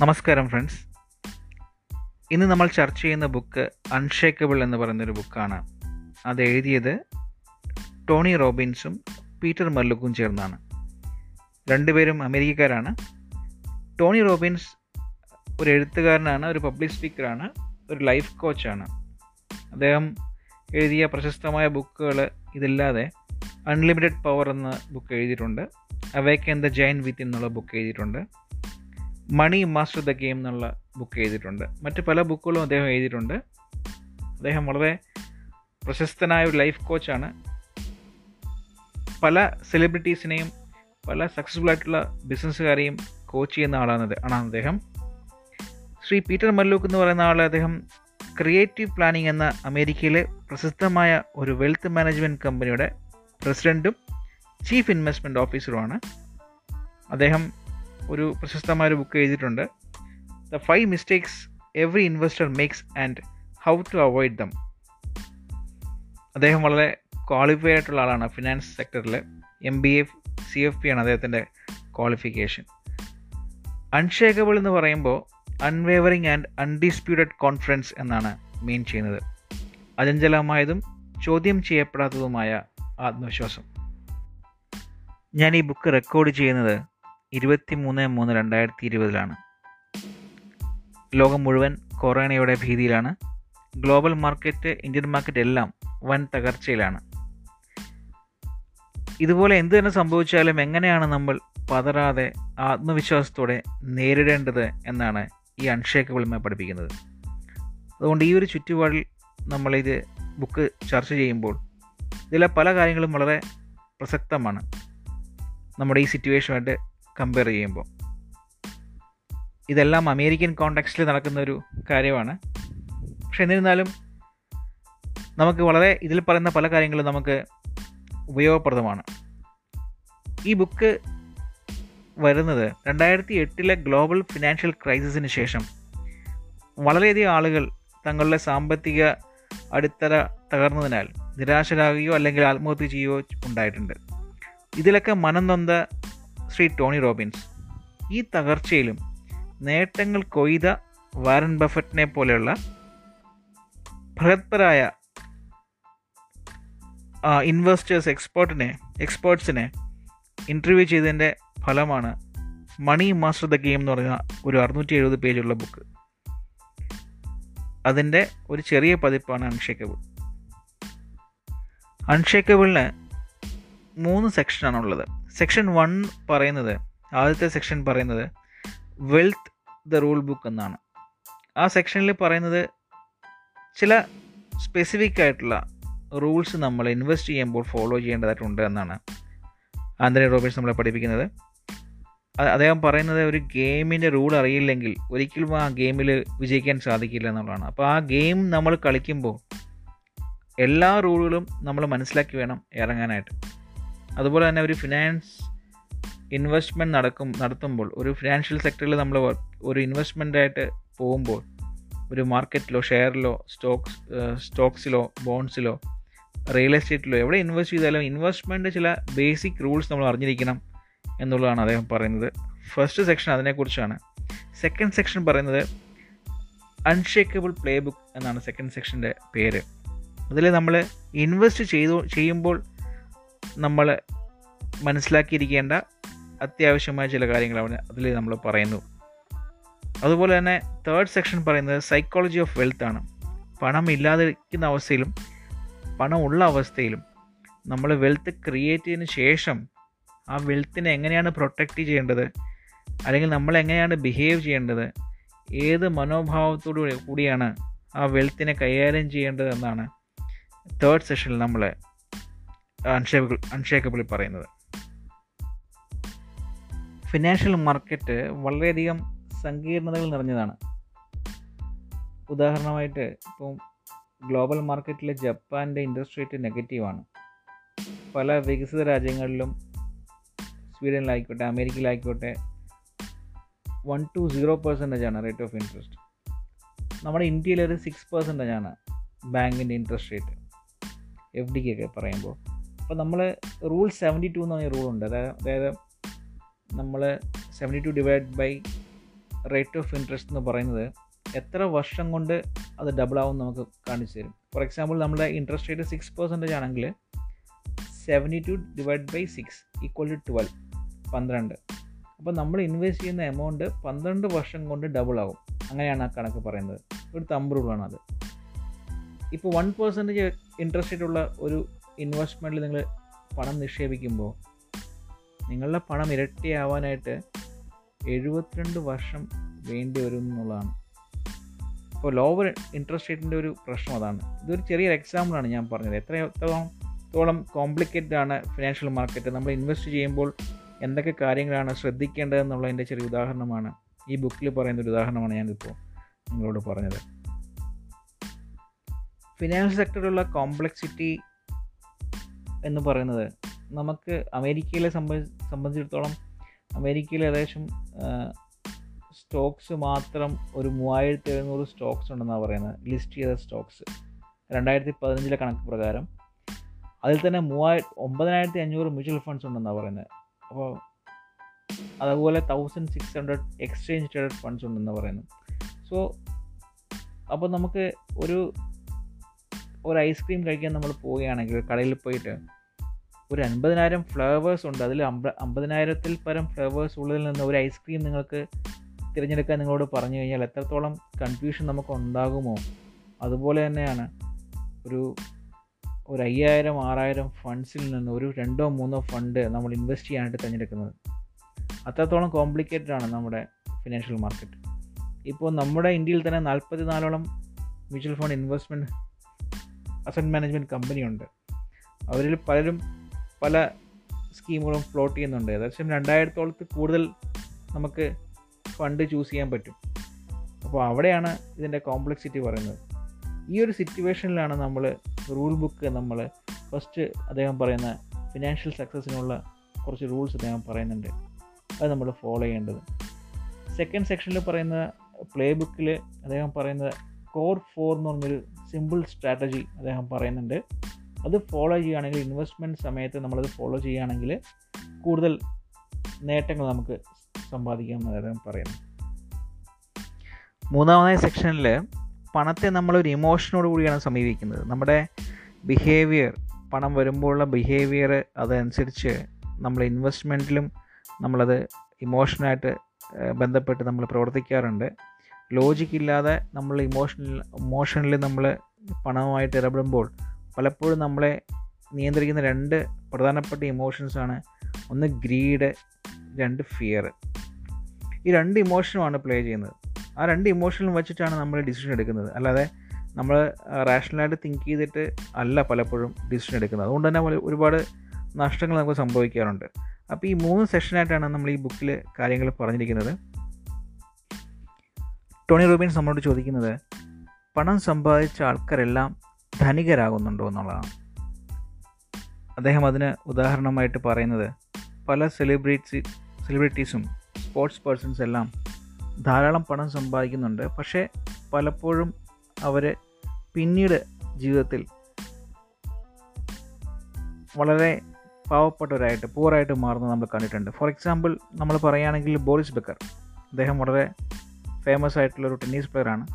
നമസ്കാരം ഫ്രണ്ട്സ് ഇന്ന് നമ്മൾ ചർച്ച ചെയ്യുന്ന ബുക്ക് അൺഷേക്കബിൾ എന്ന് പറയുന്നൊരു ബുക്കാണ് അത് എഴുതിയത് ടോണി റോബിൻസും പീറ്റർ മല്ലുക്കും ചേർന്നാണ്. രണ്ടുപേരും അമേരിക്കക്കാരാണ്. ടോണി റോബിൻസ് ഒരു എഴുത്തുകാരനാണ് ഒരു പബ്ലിക് സ്പീക്കറാണ് ഒരു ലൈഫ് കോച്ചാണ് അദ്ദേഹം എഴുതിയ പ്രശസ്തമായ ബുക്കുകൾ ഇതില്ലാതെ അൺലിമിറ്റഡ് പവർ എന്ന ബുക്ക് എഴുതിയിട്ടുണ്ട്. Awaken the giant within book എഴുതിയിട്ടുണ്ട്. മണി മാസ്റ്റർ ദ ഗെയിം എന്നുള്ള ബുക്ക് എഴുതിയിട്ടുണ്ട്. മറ്റ് പല ബുക്കുകളും അദ്ദേഹം എഴുതിയിട്ടുണ്ട്. അദ്ദേഹം വളരെ പ്രശസ്തനായ ഒരു ലൈഫ് കോച്ചാണ് പല സെലിബ്രിറ്റീസിനെയും പല സക്സസ്ഫുൾ ആയിട്ടുള്ള ബിസിനസ്സുകാരെയും കോച്ച് ചെയ്യുന്ന ആളാണ് ആണ് അദ്ദേഹം. ശ്രീ പീറ്റർ മല്ലൂക്ക് എന്ന് പറയുന്ന ആൾ അദ്ദേഹം ക്രിയേറ്റീവ് പ്ലാനിംഗ് എന്ന അമേരിക്കയിലെ പ്രസിദ്ധമായ ഒരു വെൽത്ത് മാനേജ്മെന്റ് കമ്പനിയുടെ പ്രസിഡന്റും ചീഫ് ഇൻവെസ്റ്റ്മെന്റ് ഓഫീസറുമാണ് അദ്ദേഹം ഒരു പ്രശസ്തമായ ഒരു ബുക്ക് എഴുതിയിട്ടുണ്ട്. The five mistakes every investor makes and how to avoid them അദ്ദേഹം വളരെ ക്വാളിഫൈഡ് ആയിട്ടുള്ള ആളാണ് ഫിനാൻസ് സെക്ടറിൽ M B A C F P ആണ് അദ്ദേഹത്തിന്റെ ക്വാളിഫിക്കേഷൻ അൺഷേക്കബിൾ എന്ന് പറയുമ്പോൾ അൺവേവറിങ് ആൻഡ് അൺഡിസ്പ്യൂട്ടഡ് കോൺഫിഡൻസ് എന്നാണ് മീൻ ചെയ്യുന്നത്. അചഞ്ചലമായതും ചോദ്യം ചെയ്യപ്പെടാത്തതുമായ ആത്മവിശ്വാസം. ഞാൻ ഈ ബുക്ക് റെക്കോർഡ് ചെയ്യുന്നത് ഇരുപത്തി മൂന്ന് മൂന്ന് രണ്ടായിരത്തി ഇരുപതിലാണ് ലോകം മുഴുവൻ കൊറോണയുടെ ഭീതിയിലാണ്. ഗ്ലോബൽ മാർക്കറ്റ് ഇന്ത്യൻ മാർക്കറ്റ് എല്ലാം വൻ തകർച്ചയിലാണ്. ഇതുപോലെ എന്ത് തന്നെ സംഭവിച്ചാലും എങ്ങനെയാണ് നമ്മൾ പതറാതെ ആത്മവിശ്വാസത്തോടെ നേരിടേണ്ടത് എന്നാണ് ഈ അൺഷേക്കബിൾമ പഠിപ്പിക്കുന്നത്. അതുകൊണ്ട് ഈ ഒരു ചുറ്റുപാടിൽ നമ്മളിത് ബുക്ക് ചർച്ച ചെയ്യുമ്പോൾ ഇതിലെ പല കാര്യങ്ങളും വളരെ പ്രസക്തമാണ്. നമ്മുടെ ഈ സിറ്റുവേഷനുമായിട്ട് കമ്പയർ ചെയ്യുമ്പോൾ. ഇതെല്ലാം അമേരിക്കൻ കോണ്ടാക്സ്റ്റിൽ നടക്കുന്ന ഒരു കാര്യമാണ്. പക്ഷെ എന്നിരുന്നാലും നമുക്ക് വളരെ ഇതിൽ പറയുന്ന പല കാര്യങ്ങളും നമുക്ക് ഉപയോഗപ്രദമാണ്. ഈ ബുക്ക് വരുന്നത് രണ്ടായിരത്തി എട്ടിലെ ഗ്ലോബൽ ഫിനാൻഷ്യൽ ക്രൈസിസിന് ശേഷം വളരെയധികം ആളുകൾ തങ്ങളുടെ സാമ്പത്തിക അടിത്തറ തകർന്നതിനാൽ നിരാശരാകുകയോ അല്ലെങ്കിൽ ആത്മഹത്യ ചെയ്യുകയോ ഉണ്ടായിട്ടുണ്ട്. ഇതിലൊക്കെ മനം നൊന്ത ശ്രീ ടോണി റോബിൻസ്. ഈ തകർച്ചയിലും നേട്ടങ്ങൾ കൊയ്ത വാരൻ ബഫറ്റിനെ പോലെയുള്ള ബൃഹത്പരായ ഇൻവെസ്റ്റേഴ്സ് എക്സ്പേർട്ടിനെ എക്സ്പേർട്സിനെ ഇന്റർവ്യൂ ചെയ്തതിന്റെ ഫലമാണ് മണി മാസ്റ്റർ ദ ഗെയിം എന്ന് പറയുന്ന ഒരു അറുന്നൂറ്റി എഴുപത് പേജുള്ള ബുക്ക് അതിന്റെ ഒരു ചെറിയ പതിപ്പാണ് അൺഷേക്കബിൾ അൺഷേക്കബിളിന് മൂന്ന് സെക്ഷനാണുള്ളത് സെക്ഷൻ വൺ പറയുന്നത് ആദ്യത്തെ സെക്ഷൻ പറയുന്നത് വെൽത്ത് ദ റൂൾ ബുക്ക് എന്നാണ്. ആ സെക്ഷനിൽ പറയുന്നത് ചില സ്പെസിഫിക് ആയിട്ടുള്ള റൂൾസ് നമ്മൾ ഇൻവെസ്റ്റ് ചെയ്യുമ്പോൾ ഫോളോ ചെയ്യേണ്ടതായിട്ടുണ്ട് എന്നാണ്. ആന്റണി റോബിൻസ് നമ്മളെ പഠിപ്പിക്കുന്നത്. അദ്ദേഹം പറയുന്നത് ഒരു ഗെയിമിന്റെ റൂൾ അറിയില്ലെങ്കിൽ ഒരിക്കലും ആ ഗെയിമിൽ വിജയിക്കാൻ സാധിക്കില്ല എന്നുള്ളതാണ്. അപ്പോൾ ആ ഗെയിം നമ്മൾ കളിക്കുമ്പോൾ എല്ലാ റൂളുകളും നമ്മൾ മനസ്സിലാക്കി വേണം ഇറങ്ങാനായിട്ട്. അതുപോലെ തന്നെ ഒരു ഫിനാൻസ് ഇൻവെസ്റ്റ്മെന്റ് നടക്കും നടത്തുമ്പോൾ ഒരു ഫിനാൻഷ്യൽ സെക്ടറിൽ നമ്മൾ ഒരു ഇൻവെസ്റ്റ്മെന്റായിട്ട് പോകുമ്പോൾ ഒരു മാർക്കറ്റിലോ ഷെയറിലോ സ്റ്റോക്സ് സ്റ്റോക്സിലോ ബോൺസിലോ റിയൽ എസ്റ്റേറ്റിലോ എവിടെ ഇൻവെസ്റ്റ് ചെയ്താലും ഇൻവെസ്റ്റ്മെന്റ് ചില ബേസിക് റൂൾസ് നമ്മൾ അറിഞ്ഞിരിക്കണം എന്നുള്ളതാണ് അദ്ദേഹം പറയുന്നത്. ഫസ്റ്റ് സെക്ഷൻ അതിനെക്കുറിച്ചാണ് സെക്കൻഡ് സെക്ഷൻ പറയുന്നത് അൺഷേക്കബിൾ പ്ലേ ബുക്ക് എന്നാണ് സെക്കൻഡ് സെക്ഷന്റെ പേര്. അതിൽ നമ്മൾ ഇൻവെസ്റ്റ് ചെയ്തു ചെയ്യുമ്പോൾ നമ്മൾ മനസ്സിലാക്കിയിരിക്കേണ്ട അത്യാവശ്യമായ ചില കാര്യങ്ങളാണ് അതിൽ നമ്മൾ പറയുന്നു. അതുപോലെ തന്നെ തേർഡ് സെക്ഷൻ പറയുന്നത് സൈക്കോളജി ഓഫ് വെൽത്ത് ആണ്. പണം ഇല്ലാതിരിക്കുന്ന അവസ്ഥയിലും പണം ഉള്ള അവസ്ഥയിലും നമ്മൾ വെൽത്ത് ക്രിയേറ്റ് ചെയ്തതിന് ശേഷം ആ വെൽത്തിനെ എങ്ങനെയാണ് പ്രൊട്ടക്റ്റ് ചെയ്യേണ്ടത്? അല്ലെങ്കിൽ നമ്മൾ എങ്ങനെയാണ് ബിഹേവ് ചെയ്യേണ്ടത്? ഏത് മനോഭാവത്തോടു കൂടിയാണ് ആ വെൽത്തിനെ കൈകാര്യം ചെയ്യേണ്ടത് എന്നാണ് തേർഡ് സെഷനിൽ നമ്മൾ അൺഷേക്കബിൾ അൺഷേക്കബിളിൽ പറയുന്നത്. ഫിനാൻഷ്യൽ മാർക്കറ്റ് വളരെയധികം സങ്കീർണതകൾ നിറഞ്ഞതാണ്. ഉദാഹരണമായിട്ട് ഇപ്പം ഗ്ലോബൽ മാർക്കറ്റിലെ ജപ്പാന്റെ ഇൻട്രസ്റ്റ് റേറ്റ് നെഗറ്റീവാണ് പല വികസിത രാജ്യങ്ങളിലും സ്വീഡനിലായിക്കോട്ടെ അമേരിക്കയിലായിക്കോട്ടെ വൺ ടു സീറോ പെർസെന്റേജ് ആണ് റേറ്റ് ഓഫ് ഇൻട്രസ്റ്റ് നമ്മുടെ ഇന്ത്യയിൽ ഒരു സിക്സ് പെർസെന്റേജ് ആണ് ബാങ്കിന്റെ ഇൻട്രസ്റ്റ് റേറ്റ് എഫ് ഡിക്കൊക്കെ പറയുമ്പോൾ. അപ്പോൾ നമ്മൾ റൂൾ സെവന്റി ടു എന്ന് പറഞ്ഞ റൂളുണ്ട് അതായത് അതായത് നമ്മൾ seventy two divide by rate of interest എന്ന് പറയുന്നത് എത്ര വർഷം കൊണ്ട് അത് ഡബിൾ ആവും നമുക്ക് കാണിച്ചു തരും. ഫോർ എക്സാമ്പിൾ നമ്മുടെ ഇൻട്രസ്റ്റ് റേറ്റ് സിക്സ് പെർസെന്റേജ് ആണെങ്കിൽ seventy two divide by six equal to twelve പന്ത്രണ്ട്. അപ്പോൾ നമ്മൾ ഇൻവെസ്റ്റ് ചെയ്യുന്ന എമൗണ്ട് പന്ത്രണ്ട് വർഷം കൊണ്ട് ഡബിൾ ആകും അങ്ങനെയാണ് ആ കണക്ക് പറയുന്നത്. ഒരു തമ്പ് റൂളാണ് അത്. ഇപ്പോൾ വൺ പെർസെന്റേജ് ഇൻട്രസ്റ്റ് റേറ്റ് ഉള്ള ഒരു ഇൻവെസ്റ്റ്മെന്റിൽ നിങ്ങൾ പണം നിക്ഷേപിക്കുമ്പോൾ നിങ്ങളുടെ പണം ഇരട്ടിയാവാനായിട്ട് എഴുപത്തിരണ്ട് വർഷം വേണ്ടി വരും എന്നുള്ളതാണ് ഇപ്പോൾ ലോവർ ഇൻട്രസ്റ്റ് റേറ്റിന്റെ ഒരു പ്രശ്നം അതാണ്. ഇതൊരു ചെറിയൊരു എക്സാമ്പിളാണ് ഞാൻ പറഞ്ഞത്. എത്ര എത്രത്തോളം കോംപ്ലിക്കേറ്റഡ് ആണ് ഫിനാൻഷ്യൽ മാർക്കറ്റ് നമ്മൾ ഇൻവെസ്റ്റ് ചെയ്യുമ്പോൾ എന്തൊക്കെ കാര്യങ്ങളാണ് ശ്രദ്ധിക്കേണ്ടതെന്നുള്ളതിന്റെ ചെറിയ ഉദാഹരണമാണ്. ഈ ബുക്കിൽ പറയുന്ന ഒരു ഉദാഹരണമാണ് ഞാനിപ്പോൾ നിങ്ങളോട് പറഞ്ഞത്. ഫിനാൻഷ്യൽ സെക്ടറിലുള്ള കോംപ്ലക്സിറ്റി എന്ന് പറയുന്നത് നമുക്ക് അമേരിക്കയിലെ സംബന്ധി സംബന്ധിച്ചിടത്തോളം അമേരിക്കയിൽ ഏകദേശം സ്റ്റോക്സ് മാത്രം ഒരു മൂവായിരത്തി എഴുന്നൂറ് സ്റ്റോക്സ് ഉണ്ടെന്നാണ് പറയുന്നത്. ലിസ്റ്റ് ചെയ്ത സ്റ്റോക്സ്. രണ്ടായിരത്തി പതിനഞ്ചിലെ കണക്ക് പ്രകാരം അതിൽ തന്നെ മൂവായി ഒമ്പതിനായിരത്തി അഞ്ഞൂറ് മ്യൂച്വൽ ഫണ്ട്സ് ഉണ്ടെന്നാണ് പറയുന്നത്. അപ്പോൾ അതുപോലെ thousand six hundred exchange traded funds ഉണ്ടെന്ന് പറയുന്നു സോ അപ്പോൾ നമുക്ക് ഒരു ഒരു ഐസ്ക്രീം കഴിക്കാൻ നമ്മൾ പോവുകയാണെങ്കിൽ കടയിൽ പോയിട്ട് ഒരു അൻപതിനായിരം ഫ്ലേവേഴ്സ് ഉണ്ട്. അതിൽ അമ്പ അമ്പതിനായിരത്തിൽ പരം ഫ്ലേവേഴ്സ് ഉള്ളതിൽ നിന്ന് ഒരു ഐസ്ക്രീം നിങ്ങൾക്ക് തിരഞ്ഞെടുക്കാൻ നിങ്ങളോട് പറഞ്ഞു കഴിഞ്ഞാൽ എത്രത്തോളം കൺഫ്യൂഷൻ നമുക്ക് ഉണ്ടാകുമോ? അതുപോലെ തന്നെയാണ് ഒരു ഒരു അയ്യായിരം ആറായിരം ഫണ്ട്സിൽ നിന്ന് ഒരു രണ്ടോ മൂന്നോ ഫണ്ട് നമ്മൾ ഇൻവെസ്റ്റ് ചെയ്യാനായിട്ട് തിരഞ്ഞെടുക്കുന്നത്. അത്രത്തോളം കോംപ്ലിക്കേറ്റഡ് ആണ് നമ്മുടെ ഫിനാൻഷ്യൽ മാർക്കറ്റ് ഇപ്പോൾ നമ്മുടെ ഇന്ത്യയിൽ തന്നെ നാൽപ്പത്തി നാലോളം mutual fund investment asset management കമ്പനിയുണ്ട് അവരിൽ പലരും പല സ്കീമുകളും ഫ്ലോട്ട് ചെയ്യുന്നുണ്ട്. ഏകദേശം രണ്ടായിരത്തോളത്തിൽ കൂടുതൽ നമുക്ക് ഫണ്ട് ചൂസ് ചെയ്യാൻ പറ്റും. അപ്പോൾ അവിടെയാണ് ഇതിന്റെ കോംപ്ലക്സിറ്റി പറയുന്നത്. ഈ ഒരു സിറ്റുവേഷനിലാണ് നമ്മൾ റൂൾ ബുക്ക് നമ്മൾ ഫസ്റ്റ് അദ്ദേഹം പറയുന്ന ഫിനാൻഷ്യൽ സക്സസ്സിനുള്ള കുറച്ച് റൂൾസ് അദ്ദേഹം പറയുന്നുണ്ട്. അത് നമ്മൾ ഫോളോ ചെയ്യേണ്ടത്. സെക്കൻഡ് സെക്ഷനിൽ പറയുന്ന പ്ലേ ബുക്കിൽ അദ്ദേഹം പറയുന്നത് കോർ ഫോർ എന്ന് പറഞ്ഞൊരു സിമ്പിൾ സ്ട്രാറ്റജി അദ്ദേഹം പറയുന്നുണ്ട്. അത് ഫോളോ ചെയ്യുകയാണെങ്കിൽ ഇൻവെസ്റ്റ്മെന്റ് സമയത്ത് നമ്മളത് ഫോളോ ചെയ്യുകയാണെങ്കിൽ കൂടുതൽ നേട്ടങ്ങൾ നമുക്ക് സമ്പാദിക്കാമെന്ന് അദ്ദേഹം പറയുന്നു മൂന്നാമതായ സെക്ഷനിൽ പണത്തെ നമ്മളൊരു ഇമോഷനോട് കൂടിയാണ് സമീപിക്കുന്നത്. നമ്മുടെ ബിഹേവിയർ പണം വരുമ്പോഴുള്ള ബിഹേവിയർ അതനുസരിച്ച് നമ്മൾ ഇൻവെസ്റ്റ്മെന്റിലും നമ്മളത് ഇമോഷനായിട്ട് ബന്ധപ്പെട്ട് നമ്മൾ പ്രവർത്തിക്കാറുണ്ട്. ലോജിക്കില്ലാതെ നമ്മൾ ഇമോഷണൽ ഇമോഷണലി നമ്മൾ പണവുമായിട്ട് ഇടപെടുമ്പോൾ പലപ്പോഴും നമ്മളെ നിയന്ത്രിക്കുന്ന രണ്ട് പ്രധാനപ്പെട്ട ഇമോഷൻസാണ് ഒന്ന് ഗ്രീഡ് രണ്ട് ഫിയർ ഈ രണ്ട് ഇമോഷനുമാണ് പ്ലേ ചെയ്യുന്നത്. ആ രണ്ട് ഇമോഷനും വെച്ചിട്ടാണ് നമ്മൾ ഡിസിഷൻ എടുക്കുന്നത്. അല്ലാതെ നമ്മൾ റാഷണലായിട്ട് തിങ്ക് ചെയ്തിട്ട് അല്ല പലപ്പോഴും ഡിസിഷൻ എടുക്കുന്നത്. അതുകൊണ്ട് തന്നെ ഒരുപാട് നഷ്ടങ്ങൾ നമുക്ക് സംഭവിക്കാറുണ്ട്. അപ്പോൾ ഈ മൂന്ന് സെഷനായിട്ടാണ് നമ്മൾ ഈ ബുക്കിൽ കാര്യങ്ങൾ പറഞ്ഞിരിക്കുന്നത്. ടോണി റോബിൻസ് നമ്മളോട് ചോദിക്കുന്നത് പണം സമ്പാദിച്ച ആൾക്കാരെല്ലാം ധനികരാകുന്നുണ്ടോ എന്നുള്ളതാണ്. അദ്ദേഹം അതിന് ഉദാഹരണമായിട്ട് പറയുന്നത് പല സെലിബ്രിറ്റി സെലിബ്രിറ്റീസും സ്പോർട്സ് പേഴ്സൺസ് എല്ലാം ധാരാളം പണം സമ്പാദിക്കുന്നുണ്ട്. പക്ഷേ പലപ്പോഴും അവർ പിന്നീട് ജീവിതത്തിൽ വളരെ പാവപ്പെട്ടവരായിട്ട് പൂറായിട്ട് മാറുന്നത് നമ്മൾ കണ്ടിട്ടുണ്ട്. ഫോർ എക്സാമ്പിൾ നമ്മൾ പറയുകയാണെങ്കിൽ ബോറിസ് ബെക്കർ. അദ്ദേഹം വളരെ ഫേമസ് ആയിട്ടുള്ളൊരു ടെന്നീസ് പ്ലെയറാണ്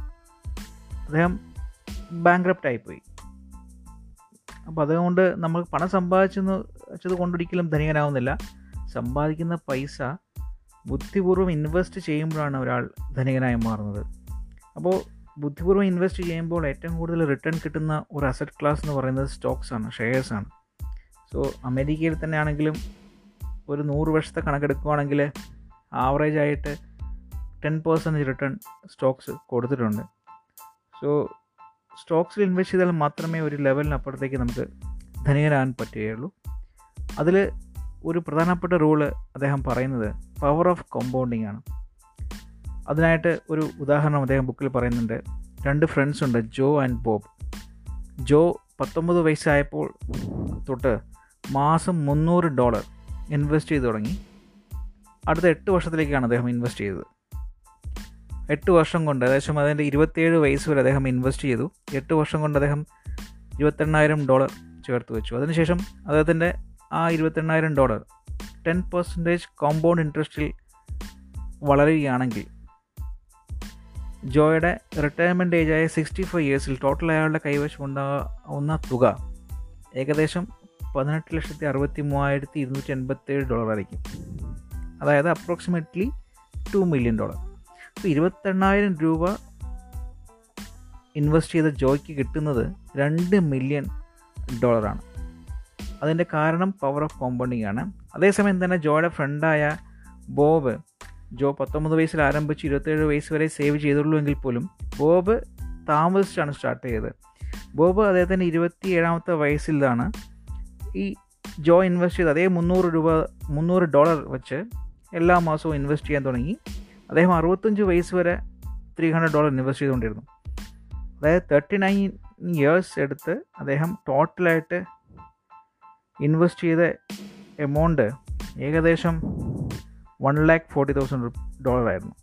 അദ്ദേഹം ബാങ്ക്രപ്റ്റ് ആയിപ്പോയി. അപ്പോൾ അതുകൊണ്ട് നമ്മൾ പണം സമ്പാദിച്ചെന്ന് വെച്ചത് കൊണ്ടൊരിക്കലും ധനികനാവുന്നില്ല. സമ്പാദിക്കുന്ന പൈസ ബുദ്ധിപൂർവം ഇൻവെസ്റ്റ് ചെയ്യുമ്പോഴാണ് ഒരാൾ ധനികനായി മാറുന്നത്. അപ്പോൾ ബുദ്ധിപൂർവം ഇൻവെസ്റ്റ് ചെയ്യുമ്പോൾ ഏറ്റവും കൂടുതൽ റിട്ടേൺ കിട്ടുന്ന ഒരു അസറ്റ് ക്ലാസ് എന്ന് പറയുന്നത് സ്റ്റോക്സ് ആണ് ഷെയർസ് ആണ്. സോ അമേരിക്കയിൽ തന്നെ ആണെങ്കിലും ഒരു നൂറ് വർഷത്തെ കണക്കെടുക്കുകയാണെങ്കിൽ ആവറേജ് ആയിട്ട് ടെൻ പെർസെന്റേജ് റിട്ടേൺ സ്റ്റോക്സ് കൊടുത്തിട്ടുണ്ട്. സോ സ്റ്റോക്സിൽ ഇൻവെസ്റ്റ് ചെയ്താൽ മാത്രമേ ഒരു ലെവലിന് അപ്പുറത്തേക്ക് നമുക്ക് ധനികരാകാൻ പറ്റുകയുള്ളൂ. അതിൽ ഒരു പ്രധാനപ്പെട്ട റൂൾ അദ്ദേഹം പറയുന്നത് പവർ ഓഫ് കോമ്പൗണ്ടിങ് ആണ്. അതിനായിട്ട് ഒരു ഉദാഹരണം അദ്ദേഹം ബുക്കിൽ പറയുന്നുണ്ട്. രണ്ട് ഫ്രണ്ട്സ് ഉണ്ട് ജോ ആൻഡ് ബോബ്. ജോ പത്തൊമ്പത് വയസ്സായപ്പോൾ തൊട്ട് മാസം മുന്നൂറ് ഡോളർ ഇൻവെസ്റ്റ് ചെയ്ത് തുടങ്ങി. അടുത്ത എട്ട് വർഷത്തിലേക്കാണ് അദ്ദേഹം ഇൻവെസ്റ്റ് ചെയ്തത്. എട്ട് വർഷം കൊണ്ട് ഏകദേശം അതിന്റെ ഇരുപത്തിയേഴ് വയസ്സ് വരെ അദ്ദേഹം ഇൻവെസ്റ്റ് ചെയ്തു. എട്ട് വർഷം കൊണ്ട് അദ്ദേഹം ഇരുപത്തെണ്ണായിരം ഡോളർ ചേർത്ത് വെച്ചു. അതിനുശേഷം അദ്ദേഹത്തിന്റെ ആ ഇരുപത്തെണ്ണായിരം ഡോളർ ടെൻ പെർസെന്റേജ് കോമ്പൗണ്ട് ഇൻട്രസ്റ്റിൽ വളരുകയാണെങ്കിൽ ജോയുടെ റിട്ടയർമെന്റ് ഏജായ സിക്സ്റ്റി ഫൈവ് ഇയേഴ്സിൽ ടോട്ടൽ അയാളുടെ കൈവശം ഉണ്ടാകുന്ന തുക ഏകദേശം പതിനെട്ട് ലക്ഷത്തി അറുപത്തി മൂവായിരത്തി ഇരുന്നൂറ്റി എൺപത്തേഴ് ഡോളർ ആയിരിക്കും. അതായത് അപ്രോക്സിമേറ്റ്ലി ടു മില്യൺ ഡോളർ അപ്പോൾ ഇരുപത്തെണ്ണായിരം രൂപ ഇൻവെസ്റ്റ് ചെയ്ത ജോയ്ക്ക് കിട്ടുന്നത് രണ്ട് മില്യൺ ഡോളറാണ്. അതിന്റെ കാരണം പവർ ഓഫ് കോമ്പൗണ്ടിങ് ആണ്. അതേസമയം തന്നെ ജോയുടെ ഫ്രണ്ടായ ബോബ് ജോ പത്തൊമ്പത് വയസ്സിൽ ആരംഭിച്ച് ഇരുപത്തേഴ് വയസ്സ് വരെ സേവ് ചെയ്തുള്ളൂ എങ്കിൽ പോലും ബോബ് താമസിച്ചാണ് സ്റ്റാർട്ട് ചെയ്തത്. ബോബ് അദ്ദേഹത്തിന്റെ ഇരുപത്തി ഏഴാമത്തെ വയസ്സിലാണ് ഈ ജോ ഇൻവെസ്റ്റ് ചെയ്ത് അതേ മുന്നൂറ് രൂപ മുന്നൂറ് ഡോളർ വെച്ച് എല്ലാ മാസവും ഇൻവെസ്റ്റ് ചെയ്യാൻ തുടങ്ങി. അദ്ദേഹം അറുപത്തഞ്ച് വയസ്സ് വരെ ത്രീ ഹൺഡ്രഡ് ഡോളർ ഇൻവെസ്റ്റ് ചെയ്തുകൊണ്ടിരുന്നു. അതായത് തേർട്ടി നയൻ ഇയേഴ്സ് എടുത്ത് അദ്ദേഹം ടോട്ടലായിട്ട് ഇൻവെസ്റ്റ് ചെയ്ത എമൗണ്ട് ഏകദേശം one lakh forty thousand dollar ആയിരുന്നു.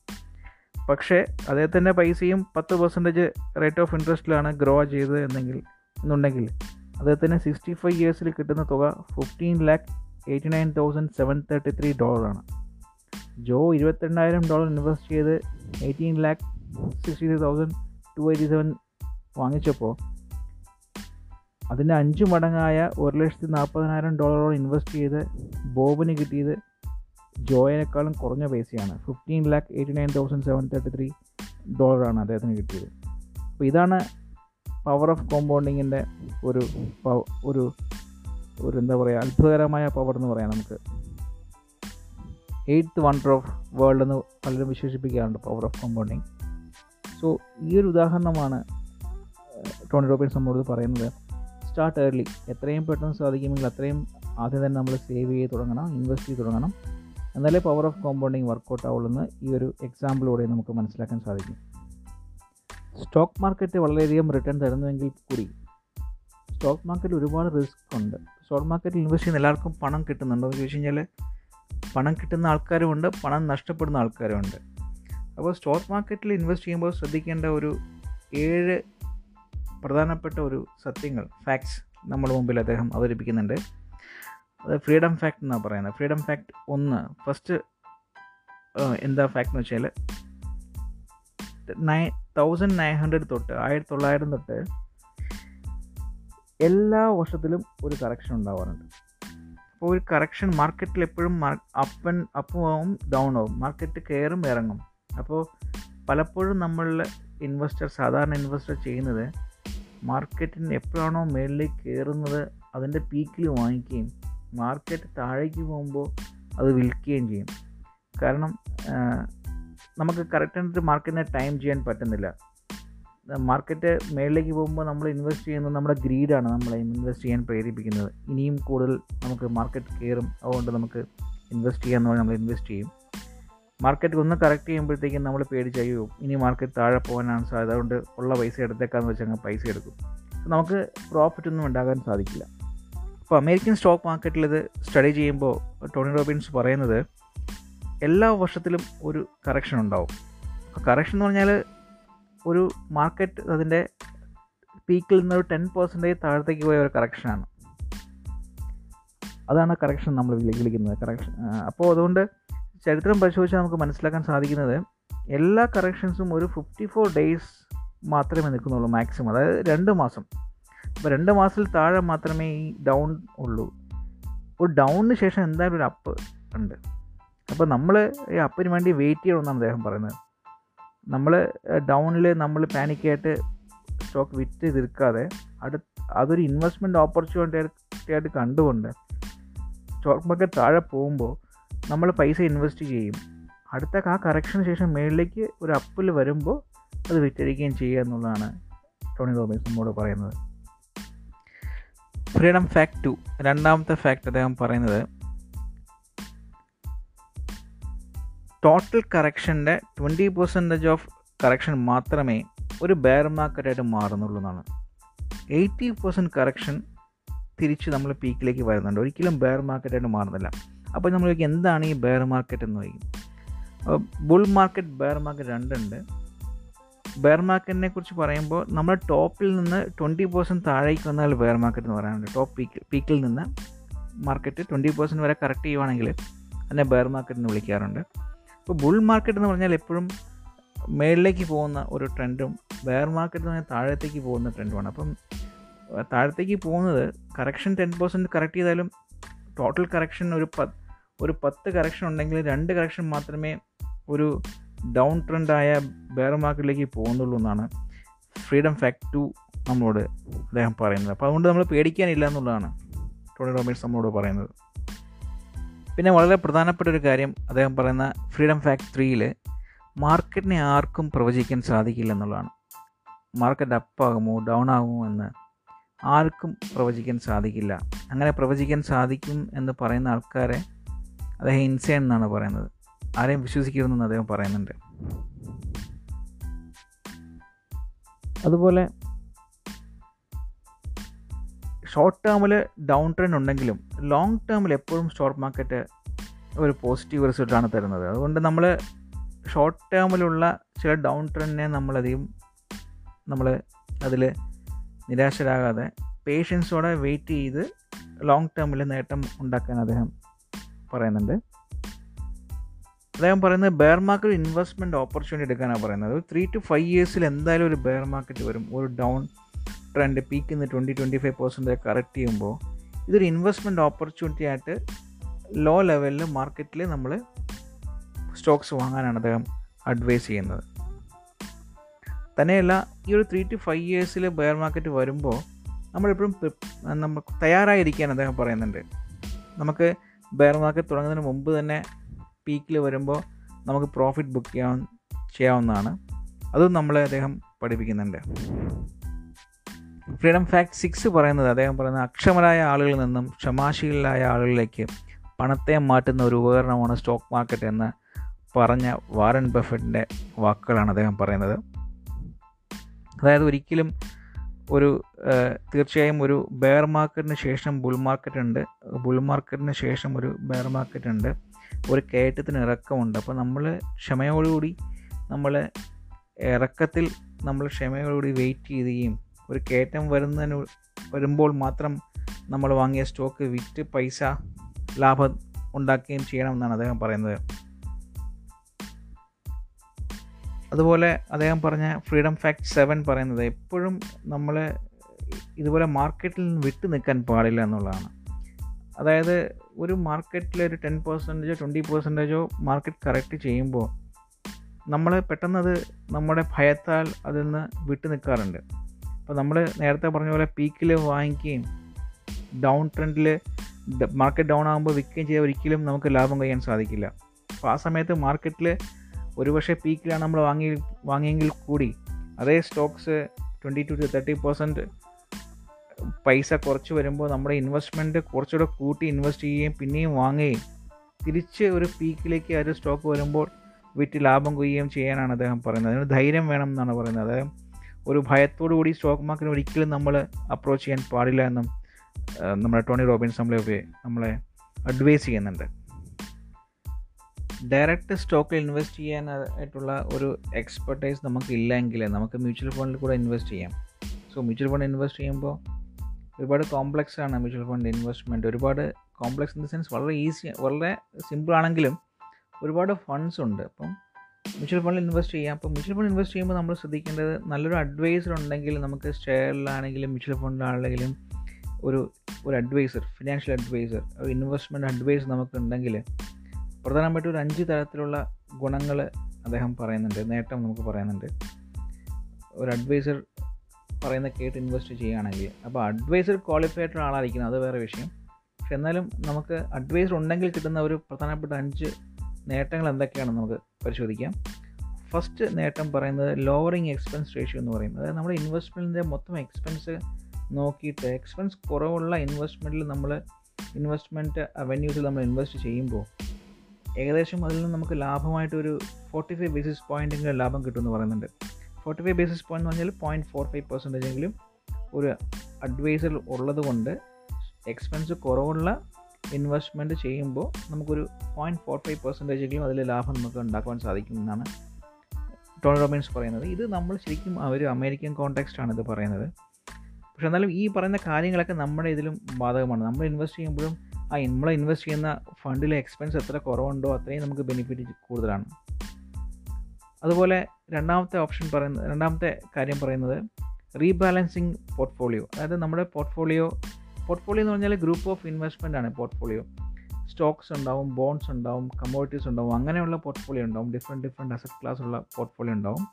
പക്ഷേ അദ്ദേഹത്തിന്റെ പൈസയും പത്ത് പെർസെന്റേജ് റേറ്റ് ഓഫ് ഇൻട്രസ്റ്റിലാണ് ഗ്രോ ചെയ്തത് എന്നെങ്കിൽ എന്നുണ്ടെങ്കിൽ അദ്ദേഹത്തിന് സിക്സ്റ്റി ഫൈവ് ഇയേഴ്സിൽ കിട്ടുന്ന തുക fifteen lakh eighty nine thousand seven thirty three ഡോളറാണ് ജോ ഇരുപത്തിരണ്ടായിരം ഡോളർ ഇൻവെസ്റ്റ് ചെയ്ത് eighteen lakh sixty three thousand two eighty seven വാങ്ങിച്ചപ്പോൾ അതിന്റെ അഞ്ച് മടങ്ങായ ഒരു ലക്ഷത്തി നാൽപ്പതിനായിരം ഡോളറോളം ഇൻവെസ്റ്റ് ചെയ്ത് ബോബിന് കിട്ടിയത് ജോയിനേക്കാളും കുറഞ്ഞ പൈസയാണ്. Fifteen lakh eighty nine thousand seven thirty three ഡോളറാണ് അദ്ദേഹത്തിന് കിട്ടിയത്. അപ്പോൾ ഇതാണ് പവർ ഓഫ് കോമ്പൗണ്ടിങ്ങിന്റെ ഒരു ഒരു ഒരു എന്താ പറയുക അത്ഭുതകരമായ പവർ എന്ന് പറയാം നമുക്ക്. എയ്ത്ത് വണ്ടർ ഓഫ് വേൾഡ് എന്ന് പലരും വിശേഷിപ്പിക്കാറുണ്ട് പവർ ഓഫ് കോമ്പൗണ്ടിങ് സോ ഈ ഒരു ഉദാഹരണമാണ് ടോണി റോബിൻസ് നമ്മളോട് പറയുന്നത്. സ്റ്റാർട്ട് ഏർലി എത്രയും പെട്ടെന്ന് സാധിക്കുമെങ്കിൽ അത്രയും ആദ്യം തന്നെ നമ്മൾ സേവ് ചെയ്ത് തുടങ്ങണം ഇൻവെസ്റ്റ് ചെയ്ത് തുടങ്ങണം. എന്നാലേ പവർ ഓഫ് കോമ്പൗണ്ടിങ് വർക്കൗട്ട് ആവുള്ളൂ എന്ന് ഈ ഒരു എക്സാമ്പിളോടെ നമുക്ക് മനസ്സിലാക്കാൻ സാധിക്കും. സ്റ്റോക്ക് മാർക്കറ്റ് വളരെയധികം റിട്ടേൺ തരുന്നുവെങ്കിൽ കൂടി സ്റ്റോക്ക് മാർക്കറ്റിൽ ഒരുപാട് റിസ്ക് ഉണ്ട്. സ്റ്റോക്ക് മാർക്കറ്റിൽ ഇൻവെസ്റ്റ് ചെയ്യുന്ന എല്ലാവർക്കും പണം കിട്ടുന്നുണ്ടോ. എന്ന് ചോദിച്ചു കഴിഞ്ഞാൽ പണം കിട്ടുന്ന ആൾക്കാരുമുണ്ട് പണം നഷ്ടപ്പെടുന്ന ആൾക്കാരുമുണ്ട്. അപ്പോൾ സ്റ്റോക്ക് മാർക്കറ്റിൽ ഇൻവെസ്റ്റ് ചെയ്യുമ്പോൾ ശ്രദ്ധിക്കേണ്ട ഒരു ഏഴ് പ്രധാനപ്പെട്ട ഒരു സത്യങ്ങൾ ഫാക്ട്സ് നമ്മുടെ മുമ്പിൽ അദ്ദേഹം അവതരിപ്പിക്കുന്നുണ്ട്. അത് ഫ്രീഡം ഫാക്ട് എന്നാണ് പറയുന്നത്. ഫ്രീഡം ഫാക്ട് ഒന്ന് ഫസ്റ്റ് എന്താ ഫാക്ട് എന്ന് വെച്ചാൽ നയൻ തൗസൻഡ് നയൻ ഹൺഡ്രഡ് തൊട്ട് ആയിരത്തി തൊള്ളായിരം തൊട്ട് എല്ലാ വർഷത്തിലും ഒരു കറക്ഷൻ ഉണ്ടാവാറുണ്ട്. അപ്പോൾ ഒരു കറക്ഷൻ മാർക്കറ്റിൽ എപ്പോഴും അപ്പ് ആൻഡ് ആവും ഡൗൺ ആവും. മാർക്കറ്റ് കയറും ഇറങ്ങും. അപ്പോൾ പലപ്പോഴും നമ്മൾ ഇൻവെസ്റ്റർ സാധാരണ ഇൻവെസ്റ്റർ ചെയ്യുന്നത് മാർക്കറ്റിന് എപ്പോഴാണോ മേളിലേക്ക് കയറുന്നത് അതിന്റെ പീക്കിൽ വാങ്ങിക്കുകയും മാർക്കറ്റ് താഴേക്ക് പോകുമ്പോൾ അത് വിൽക്കുകയും ചെയ്യും. കാരണം നമുക്ക് കറക്റ്റായിട്ട് മാർക്കറ്റിനെ ടൈം ചെയ്യാൻ പറ്റുന്നില്ല. മാർക്കറ്റ് മേളിലേക്ക് പോകുമ്പോൾ നമ്മൾ ഇൻവെസ്റ്റ് ചെയ്യുന്നത് നമ്മുടെ ഗ്രീഡാണ് നമ്മളെ ഇൻവെസ്റ്റ് ചെയ്യാൻ പ്രേരിപ്പിക്കുന്നത്. ഇനിയും കൂടുതൽ നമുക്ക് മാർക്കറ്റ് കയറും. അതുകൊണ്ട് നമുക്ക് ഇൻവെസ്റ്റ് ചെയ്യാമെന്ന് പറഞ്ഞാൽ നമ്മൾ ഇൻവെസ്റ്റ് ചെയ്യും. മാർക്കറ്റ് ഒന്ന് കറക്റ്റ് ചെയ്യുമ്പോഴത്തേക്കും നമ്മൾ പേടിച്ചയ്യോ ഇനി മാർക്കറ്റ് താഴെ പോകാനാണ് സാധ്യത. അതുകൊണ്ട് ഉള്ള പൈസ എടുത്തേക്കാന്ന് വെച്ചാൽ അങ്ങ് പൈസ എടുക്കും. നമുക്ക് പ്രോഫിറ്റ് ഒന്നും ഉണ്ടാകാൻ സാധിക്കില്ല. അപ്പോൾ അമേരിക്കൻ സ്റ്റോക്ക് മാർക്കറ്റിൽ ഇത് സ്റ്റഡി ചെയ്യുമ്പോൾ ടോണി റോബിൻസ് പറയുന്നത് എല്ലാ വർഷത്തിലും ഒരു കറക്ഷൻ ഉണ്ടാവും. കറക്ഷൻ എന്ന് പറഞ്ഞാൽ ഒരു മാർക്കറ്റ് അതിന്റെ പീക്കിൽ നിന്ന് ഒരു ടെൻ പെർസെന്റേജ് താഴത്തേക്ക് പോയ ഒരു കറക്ഷനാണ് അതാണ് കറക്ഷൻ നമ്മൾ വിളിക്കുന്നത്. കറക്ഷൻ അപ്പോൾ അതുകൊണ്ട് ചരിത്രം പരിശോധിച്ചാൽ നമുക്ക് മനസ്സിലാക്കാൻ സാധിക്കുന്നത് എല്ലാ കറക്ഷൻസും ഒരു ഫിഫ്റ്റി ഫോർ ഡേയ്സ് മാത്രമേ നിൽക്കുന്നുള്ളൂ മാക്സിമം അതായത് രണ്ട് മാസം. അപ്പോൾ രണ്ട് മാസത്തിൽ താഴെ മാത്രമേ ഈ ഡൗൺ ഉള്ളൂ. അപ്പോൾ ഡൗണിന് ശേഷം എന്തായാലും ഒരു അപ്പ് ഉണ്ട്. അപ്പോൾ നമ്മൾ ഈ അപ്പിന് വേണ്ടി വെയിറ്റ് ചെയ്യണമെന്നാണ് അദ്ദേഹം പറയുന്നത്. നമ്മൾ ഡൗണിൽ നമ്മൾ പാനിക്കായിട്ട് സ്റ്റോക്ക് വിറ്റ് തീർക്കാതെ അടുത്ത് അതൊരു ഇൻവെസ്റ്റ്മെന്റ് ഓപ്പർച്യൂണിറ്റി ആയിട്ട് കണ്ടുകൊണ്ട് സ്റ്റോക്ക് മാർക്കറ്റ് താഴെ പോകുമ്പോൾ നമ്മൾ പൈസ ഇൻവെസ്റ്റ് ചെയ്യും. അടുത്ത ആ കറക്ഷന് ശേഷം മേളിലേക്ക് ഒരു അപ്പിൽ വരുമ്പോൾ അത് വിറ്റഴിക്കുകയും ചെയ്യുക എന്നുള്ളതാണ് ടോണി റോബിൻസ് നമ്മോട് പറയുന്നത്. Freedom fact two. രണ്ടാമത്തെ ഫാക്ട് അദ്ദേഹം പറയുന്നത് ടോട്ടൽ കറക്ഷന്റെ ട്വന്റി പെർസെന്റേജ് ഓഫ് കറക്ഷൻ മാത്രമേ ഒരു ബെയർ മാർക്കറ്റായിട്ട് മാറുന്നുള്ളൂ എന്നാണ്. എയ്റ്റി പെർസെന്റ് കറക്ഷൻ തിരിച്ച് നമ്മൾ പീക്കിലേക്ക് വരുന്നുണ്ട്. ഒരിക്കലും ബെയർ മാർക്കറ്റായിട്ട് മാറുന്നില്ല. അപ്പോൾ നമ്മൾ എന്താണ് ഈ ബെയർ മാർക്കറ്റ് എന്ന് ചോദിക്കും. ബുൾ മാർക്കറ്റ് ബെയർ മാർക്കറ്റ് രണ്ടുണ്ട്. ബെയർ മാർക്കറ്റിനെ കുറിച്ച് പറയുമ്പോൾ നമ്മൾ ടോപ്പിൽ നിന്ന് ട്വന്റി പെർസെന്റ് താഴേക്ക് വന്നാൽ ബെയർ മാർക്കറ്റ് എന്ന് പറയാനുണ്ട് ടോപ്പ് പീക്ക് പീക്കിൽ നിന്ന് മാർക്കറ്റ് ട്വന്റി പെർസെന്റ് വരെ കറക്റ്റ് ചെയ്യുവാണെങ്കിൽ അതിനെ ബെയർ മാർക്കറ്റ് എന്ന് വിളിക്കാറുണ്ട്. അപ്പോൾ ബുൾ മാർക്കറ്റ് എന്ന് പറഞ്ഞാൽ എപ്പോഴും മേളിലേക്ക് പോകുന്ന ഒരു ട്രെൻഡും ബെയർ മാർക്കറ്റ് എന്ന് പറഞ്ഞാൽ താഴത്തേക്ക് പോകുന്ന ട്രെൻഡുമാണ് അപ്പം താഴത്തേക്ക് പോകുന്നത് കറക്ഷൻ ടെൻ പെർസെന്റ് കറക്റ്റ് ചെയ്താലും ടോട്ടൽ കറക്ഷൻ ഒരു പത്ത് ഒരു പത്ത് കറക്ഷൻ ഉണ്ടെങ്കിൽ രണ്ട് കറക്ഷൻ മാത്രമേ ഒരു ഡൗൺ ട്രെൻഡായ ബെയർ മാർക്കറ്റിലേക്ക് പോകുന്നുള്ളൂ എന്നാണ് ഫ്രീഡം ഫാക്ട് ടു നമ്മളോട് അദ്ദേഹം പറയുന്നത്. അപ്പോൾ അതുകൊണ്ട് നമ്മൾ പേടിക്കാനില്ല എന്നുള്ളതാണ് ടോണി റോബിൻസ് നമ്മളോട് പറയുന്നത്. പിന്നെ വളരെ പ്രധാനപ്പെട്ട ഒരു കാര്യം അദ്ദേഹം പറയുന്ന ഫ്രീഡം ഫാക്ട് ത്രീയിൽ മാർക്കറ്റിനെ ആർക്കും പ്രവചിക്കാൻ സാധിക്കില്ല എന്നുള്ളതാണ്. മാർക്കറ്റ് അപ്പാകുമോ ഡൗൺ ആകുമോ എന്ന് ആർക്കും പ്രവചിക്കാൻ സാധിക്കില്ല. അങ്ങനെ പ്രവചിക്കാൻ സാധിക്കും എന്ന് പറയുന്ന ആൾക്കാരെ അദ്ദേഹം ഇൻസൈൻ എന്നാണ് പറയുന്നത്. ആരെയും വിശ്വസിക്കരുതെന്ന് അദ്ദേഹം പറയുന്നുണ്ട്. അതുപോലെ ഷോർട്ട് ടേമിൽ ഡൗൺ ട്രെൻഡ് ഉണ്ടെങ്കിലും ലോങ് ടേമിൽ എപ്പോഴും സ്റ്റോക്ക് മാർക്കറ്റ് ഒരു പോസിറ്റീവ് റിസൾട്ടാണ് തരുന്നത്. അതുകൊണ്ട് നമ്മൾ ഷോർട്ട് ടേമിലുള്ള ചില ഡൗൺ ട്രെൻഡിനെ നമ്മളധികം നമ്മൾ അതിൽ നിരാശരാകാതെ പേഷ്യൻസോടെ വെയിറ്റ് ചെയ്ത് ലോങ് ടേമിൽ നേട്ടം ഉണ്ടാക്കാൻ അദ്ദേഹം പറയുന്നുണ്ട്. അദ്ദേഹം പറയുന്നത് ബെയർ മാർക്കറ്റ് ഇൻവെസ്റ്റ്മെന്റ് ഓപ്പർച്യൂണിറ്റി എടുക്കാനാണ് പറയുന്നത്. ത്രീ ടു ഫൈവ് ഇയേഴ്സിൽ എന്തായാലും ഒരു ബെയർ മാർക്കറ്റ് വരും. ഒരു ഡൗൺ ട്രെൻഡ് പീക്ക് നിന്ന് twenty twenty five percent correct ചെയ്യുമ്പോൾ ഇതൊരു ഇൻവെസ്റ്റ്മെന്റ് ഓപ്പർച്യൂണിറ്റി ആയിട്ട് ലോ ലെവലിൽ മാർക്കറ്റിൽ നമ്മൾ സ്റ്റോക്സ് വാങ്ങാനാണ് അദ്ദേഹം അഡ്വൈസ് ചെയ്യുന്നത്. തന്നെയല്ല ഈ ഒരു ത്രീ ടു ഫൈവ് ഇയേഴ്സിൽ ബെയർ മാർക്കറ്റ് വരുമ്പോൾ നമ്മളെപ്പോഴും നമുക്ക് തയ്യാറായിരിക്കാൻ അദ്ദേഹം പറയുന്നുണ്ട്. നമുക്ക് ബെയർ മാർക്കറ്റ് തുടങ്ങുന്നതിന് മുമ്പ് തന്നെ പീക്കിൽ വരുമ്പോൾ നമുക്ക് പ്രോഫിറ്റ് ബുക്ക് ചെയ്യാവുന്നതാണ്. അതും നമ്മളെ അദ്ദേഹം പഠിപ്പിക്കുന്നുണ്ട്. ഫ്രീഡം ഫാക്ട് സിക്സ് പറയുന്നത് അദ്ദേഹം പറയുന്നത് അക്ഷമരായ ആളുകളിൽ നിന്നും ക്ഷമാശീലായ ആളുകളിലേക്ക് പണത്തെ മാറ്റുന്ന ഒരു ഉപകരണമാണ് സ്റ്റോക്ക് മാർക്കറ്റ് എന്ന് പറഞ്ഞ വാറൻ ബഫറ്റിന്റെ വാക്കുകളാണ് അദ്ദേഹം പറയുന്നത്. അതായത് ഒരിക്കലും ഒരു തീർച്ചയായും ഒരു ബെയർ മാർക്കറ്റിന് ശേഷം ബുൾ മാർക്കറ്റ് ഉണ്ട്. ബുൾ മാർക്കറ്റിന് ശേഷം ഒരു ബെയർ മാർക്കറ്റ് ഉണ്ട്. ഒരു കയറ്റത്തിന് ഇറക്കമുണ്ട്. അപ്പോൾ നമ്മൾ ക്ഷമയോടുകൂടി നമ്മൾ ഇറക്കത്തിൽ നമ്മൾ ക്ഷമയോടുകൂടി വെയിറ്റ് ചെയ്യുകയും ഒരു കയറ്റം വരുന്നതിന് വരുമ്പോൾ മാത്രം നമ്മൾ വാങ്ങിയ സ്റ്റോക്ക് വിറ്റ് പൈസ ലാഭം ഉണ്ടാക്കുകയും ചെയ്യണമെന്നാണ് അദ്ദേഹം പറയുന്നത്. അതുപോലെ അദ്ദേഹം പറഞ്ഞ ഫ്രീഡം ഫാക്ട് സെവൻ പറയുന്നത് എപ്പോഴും നമ്മൾ ഇതുപോലെ മാർക്കറ്റിൽ നിന്ന് വിട്ടു നിൽക്കാൻ പാടില്ല എന്നുള്ളതാണ്. അതായത് ഒരു മാർക്കറ്റിൽ ഒരു ടെൻ പെർസെന്റേജോ ട്വന്റി പെർസെന്റേജോ മാർക്കറ്റ് കറക്റ്റ് ചെയ്യുമ്പോൾ നമ്മൾ പെട്ടെന്നത് നമ്മുടെ ഭയത്താൽ അതിൽ നിന്ന് വിട്ടു നിൽക്കാറുണ്ട്. അപ്പോൾ നമ്മൾ നേരത്തെ പറഞ്ഞ പോലെ പീക്കിൽ വാങ്ങിക്കുകയും ഡൗൺ ട്രെൻഡിൽ മാർക്കറ്റ് ഡൗൺ ആകുമ്പോൾ വിൽക്കുകയും ചെയ്താൽ ഒരിക്കലും നമുക്ക് ലാഭം കഴിയാൻ സാധിക്കില്ല. അപ്പോൾ ആ സമയത്ത് മാർക്കറ്റിൽ ഒരുപക്ഷെ പീക്കിലാണ് നമ്മൾ വാങ്ങി വാങ്ങിയെങ്കിൽ കൂടി അതേ stocks twenty two thirty percent പൈസ കുറച്ച് വരുമ്പോൾ നമ്മുടെ ഇൻവെസ്റ്റ്മെന്റ് കുറച്ചുകൂടെ കൂട്ടി ഇൻവെസ്റ്റ് ചെയ്യുകയും പിന്നെയും വാങ്ങുകയും തിരിച്ച് ഒരു പീക്കിലേക്ക് ആ ഒരു സ്റ്റോക്ക് വരുമ്പോൾ വിറ്റ് ലാഭം കൊയ്യുകയും ചെയ്യാനാണ് അദ്ദേഹം പറയുന്നത്. അതിന് ധൈര്യം വേണം എന്നാണ് പറയുന്നത്. ഒരു ഭയത്തോടു കൂടി സ്റ്റോക്ക് മാർക്കറ്റ് ഒരിക്കലും നമ്മൾ അപ്രോച്ച് ചെയ്യാൻ പാടില്ല എന്നും നമ്മുടെ ടോണി റോബിൻസ് നമ്മളെ നമ്മളെ അഡ്വൈസ് ചെയ്യുന്നുണ്ട്. ഡയറക്റ്റ് സ്റ്റോക്കിൽ ഇൻവെസ്റ്റ് ചെയ്യാനായിട്ടുള്ള ഒരു എക്സ്പെർട്ടൈസ് നമുക്ക് ഇല്ലെങ്കിൽ നമുക്ക് മ്യൂച്വൽ ഫണ്ടിൽ കൂടെ ഇൻവെസ്റ്റ് ചെയ്യാം. സോ മ്യൂച്വൽ ഫണ്ട് ഇൻവെസ്റ്റ് ചെയ്യുമ്പോൾ ഒരുപാട് കോംപ്ലക്സ് ആണ് മ്യൂച്വൽ ഫണ്ട് ഇൻവെസ്റ്റ്മെന്റ് ഒരുപാട് കോംപ്ലക്സ് ഇൻ ദ സെൻസ് വളരെ ഈസി വളരെ സിമ്പിൾ ആണെങ്കിലും ഒരുപാട് ഫണ്ട്സ് ഉണ്ട്. അപ്പം മ്യൂച്വൽ ഫണ്ടിൽ ഇൻവെസ്റ്റ് ചെയ്യാം. അപ്പോൾ മ്യൂച്വൽ ഫണ്ട് ഇൻവെസ്റ്റ് ചെയ്യുമ്പോൾ നമ്മൾ ശ്രദ്ധിക്കേണ്ടത് നല്ലൊരു അഡ്വൈസർ ഉണ്ടെങ്കിൽ നമുക്ക് ഷെയറിലാണെങ്കിലും മ്യൂച്വൽ ഫണ്ടിലാണെങ്കിലും ഒരു ഒരു അഡ്വൈസർ ഫിനാൻഷ്യൽ അഡ്വൈസർ ഒരു ഇൻവെസ്റ്റ്മെന്റ് അഡ്വൈസ് നമുക്ക് ഉണ്ടെങ്കിൽ പ്രധാനമായിട്ടും ഒരു അഞ്ച് തരത്തിലുള്ള ഗുണങ്ങൾ അദ്ദേഹം പറയുന്നുണ്ട് നേട്ടം നമുക്ക് പറയുന്നുണ്ട്. ഒരു അഡ്വൈസർ പറയുന്ന കേട്ട് ഇൻവെസ്റ്റ് ചെയ്യുകയാണെങ്കിൽ അപ്പോൾ അഡ്വൈസർ ക്വാളിഫൈഡ് ആളായിരിക്കണം അത് വേറെ വിഷയം. പക്ഷെ എന്നാലും നമുക്ക് അഡ്വൈസർ ഉണ്ടെങ്കിൽ കിട്ടുന്ന ഒരു പ്രധാനപ്പെട്ട അഞ്ച് നേട്ടങ്ങൾ എന്തൊക്കെയാണെന്ന് നമുക്ക് പരിശോധിക്കാം. ഫസ്റ്റ് നേട്ടം പറയുന്നത് ലോവറിങ് എക്സ്പെൻസ് റേഷ്യോ എന്ന് പറയും. അതായത് നമ്മുടെ ഇൻവെസ്റ്റ്മെന്റിന്റെ മൊത്തം എക്സ്പെൻസ് നോക്കിയിട്ട് എക്സ്പെൻസ് കുറവുള്ള ഇൻവെസ്റ്റ്മെന്റിൽ നമ്മൾ ഇൻവെസ്റ്റ്മെന്റ് അവന്യൂസിൽ നമ്മൾ ഇൻവെസ്റ്റ് ചെയ്യുമ്പോൾ ഏകദേശം അതിൽ നിന്ന് നമുക്ക് ലാഭമായിട്ട് ഒരു ഫോർട്ടി ഫൈവ് ബേസിസ് പോയിന്റെങ്കിലും ലാഭം കിട്ടുമെന്ന് പറയുന്നുണ്ട്. ഫോർട്ടി ഫൈവ് ബേസിസ് പോയിന്റ് എന്ന് പറഞ്ഞാൽ പോയിന്റ് ഫോർ ഫൈവ് പെർസെന്റേജ് എങ്കിലും ഒരു അഡ്വൈസർ ഉള്ളത് കൊണ്ട് എക്സ്പെൻസ് കുറവുള്ള ഇൻവെസ്റ്റ്മെന്റ് ചെയ്യുമ്പോൾ നമുക്കൊരു പോയിന്റ് ഫോർ ഫൈവ് പെർസെന്റേജെങ്കിലും അതിൽ ലാഭം നമുക്ക് ഉണ്ടാക്കുവാൻ സാധിക്കും എന്നാണ് ടോണി റോബിൻസ് പറയുന്നത്. ഇത് നമ്മൾ ശരിക്കും ഒരു അമേരിക്കൻ കോൺടാക്സ്റ്റാണ് ഇത് പറയുന്നത്. പക്ഷെ എന്നാലും ഈ പറയുന്ന കാര്യങ്ങളൊക്കെ നമ്മുടെ ഇതിലും ബാധകമാണ്. നമ്മൾ ഇൻവെസ്റ്റ് ചെയ്യുമ്പോഴും ആ നമ്മൾ ഇൻവെസ്റ്റ് ചെയ്യുന്ന ഫണ്ടിലെ എക്സ്പെൻസ് എത്ര കുറവുണ്ടോ അത്രയും നമുക്ക് ബെനിഫിറ്റ് കൂടുതലാണ്. അതുപോലെ രണ്ടാമത്തെ ഓപ്ഷൻ പറയുന്നത് രണ്ടാമത്തെ കാര്യം പറയുന്നത് റീബാലൻസിങ് പോർട്ട്ഫോളിയോ അതായത് നമ്മുടെ പോർട്ട്ഫോളിയോ പോർട്ട്ഫോളിയോ എന്ന് പറഞ്ഞാൽ ഗ്രൂപ്പ് ഓഫ് ഇൻവെസ്റ്റ്മെന്റ് ആണ് പോർട്ട്ഫോളിയോ സ്റ്റോക്സ് ഉണ്ടാവും ബോൺസ് ഉണ്ടാവും കമ്മോഡിറ്റീസ് ഉണ്ടാവും അങ്ങനെയുള്ള പോർട്ട്ഫോളിയോ ഉണ്ടാവും. ഡിഫറെന്റ് ഡിഫറെന്റ് അസറ്റ് ക്ലാസ് ഉള്ള പോർട്ട്ഫോളിയോ ഉണ്ടാവും.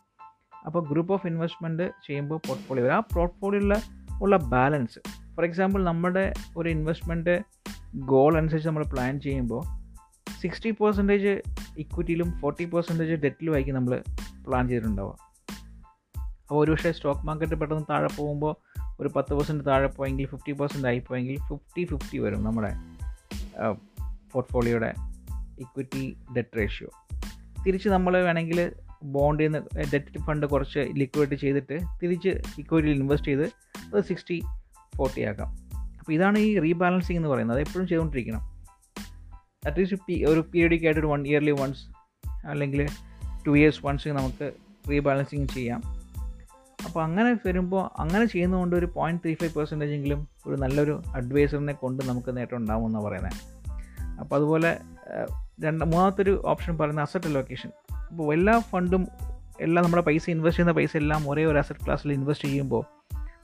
അപ്പോൾ ഗ്രൂപ്പ് ഓഫ് ഇൻവെസ്റ്റ്മെന്റ് ചെയ്യുമ്പോൾ പോർട്ട്ഫോളിയോ ആ പോർട്ട്ഫോളിയോയിൽ ഉള്ള ബാലൻസ് ഫോർ എക്സാമ്പിൾ നമ്മുടെ ഒരു ഇൻവെസ്റ്റ്മെന്റ് ഗോൾ അനുസരിച്ച് നമ്മൾ പ്ലാൻ ചെയ്യുമ്പോൾ സിക്സ്റ്റി പെർസെന്റേജ് ഇക്വിറ്റിയിലും ഫോർട്ടി പെർസെന്റേജ് ഡെറ്റിലുമായിരിക്കും നമ്മൾ പ്ലാൻ ചെയ്തിട്ടുണ്ടാവുക. അപ്പോൾ ഒരു പക്ഷേ സ്റ്റോക്ക് മാർക്കറ്റ് പെട്ടെന്ന് താഴെ പോകുമ്പോൾ ഒരു പത്ത് പെർസെന്റ് താഴെ പോയെങ്കിൽ ഫിഫ്റ്റി പെർസെന്റ് ആയിപ്പോയെങ്കിൽ ഫിഫ്റ്റി ഫിഫ്റ്റി വരും നമ്മുടെ പോർട്ട്ഫോളിയോയുടെ ഇക്വിറ്റി ഡെറ്റ് റേഷ്യോ തിരിച്ച് നമ്മൾ വേണമെങ്കിൽ ബോണ്ടിൽ നിന്ന് ഡെറ്റ് ഫണ്ട് കുറച്ച് ലിക്വിഡിറ്റി ചെയ്തിട്ട് തിരിച്ച് ഇക്വിറ്റിയിൽ ഇൻവെസ്റ്റ് ചെയ്ത് അത് സിക്സ്റ്റി ഫോർട്ടി ആക്കാം. അപ്പോൾ ഇതാണ് ഈ റീബാലൻസിങ് എന്ന് പറയുന്നത്. അത് എപ്പോഴും ചെയ്തുകൊണ്ടിരിക്കണം. അറ്റ്ലീസ്റ്റ് ഒരു പീരിയഡിക് ആയിട്ട് ഒരു വൺ ഇയർലി വൺസ് അല്ലെങ്കിൽ ടു ഇയേഴ്സ് വൺസ് നമുക്ക് റീബാലൻസിങ് ചെയ്യാം. അപ്പോൾ അങ്ങനെ വരുമ്പോൾ അങ്ങനെ ചെയ്യുന്നതുകൊണ്ട് ഒരു പോയിന്റ് ത്രീ ഫൈവ് പെർസെന്റേജ് എങ്കിലും ഒരു നല്ലൊരു അഡ്വൈസറിനെ കൊണ്ട് നമുക്ക് നേട്ടം ഉണ്ടാവും എന്നാണ് പറയുന്നത് അപ്പോൾ അതുപോലെ രണ്ട് മൂന്നാമത്തെ ഒരു ഓപ്ഷൻ പറയുന്നത് അസറ്റ് ലൊക്കേഷൻ അപ്പോൾ എല്ലാ ഫണ്ടും എല്ലാം നമ്മുടെ പൈസ ഇൻവെസ്റ്റ് ചെയ്യുന്ന പൈസ എല്ലാം ഒരേ ഒരു അസറ്റ് ക്ലാസ്സിൽ ഇൻവെസ്റ്റ് ചെയ്യുമ്പോൾ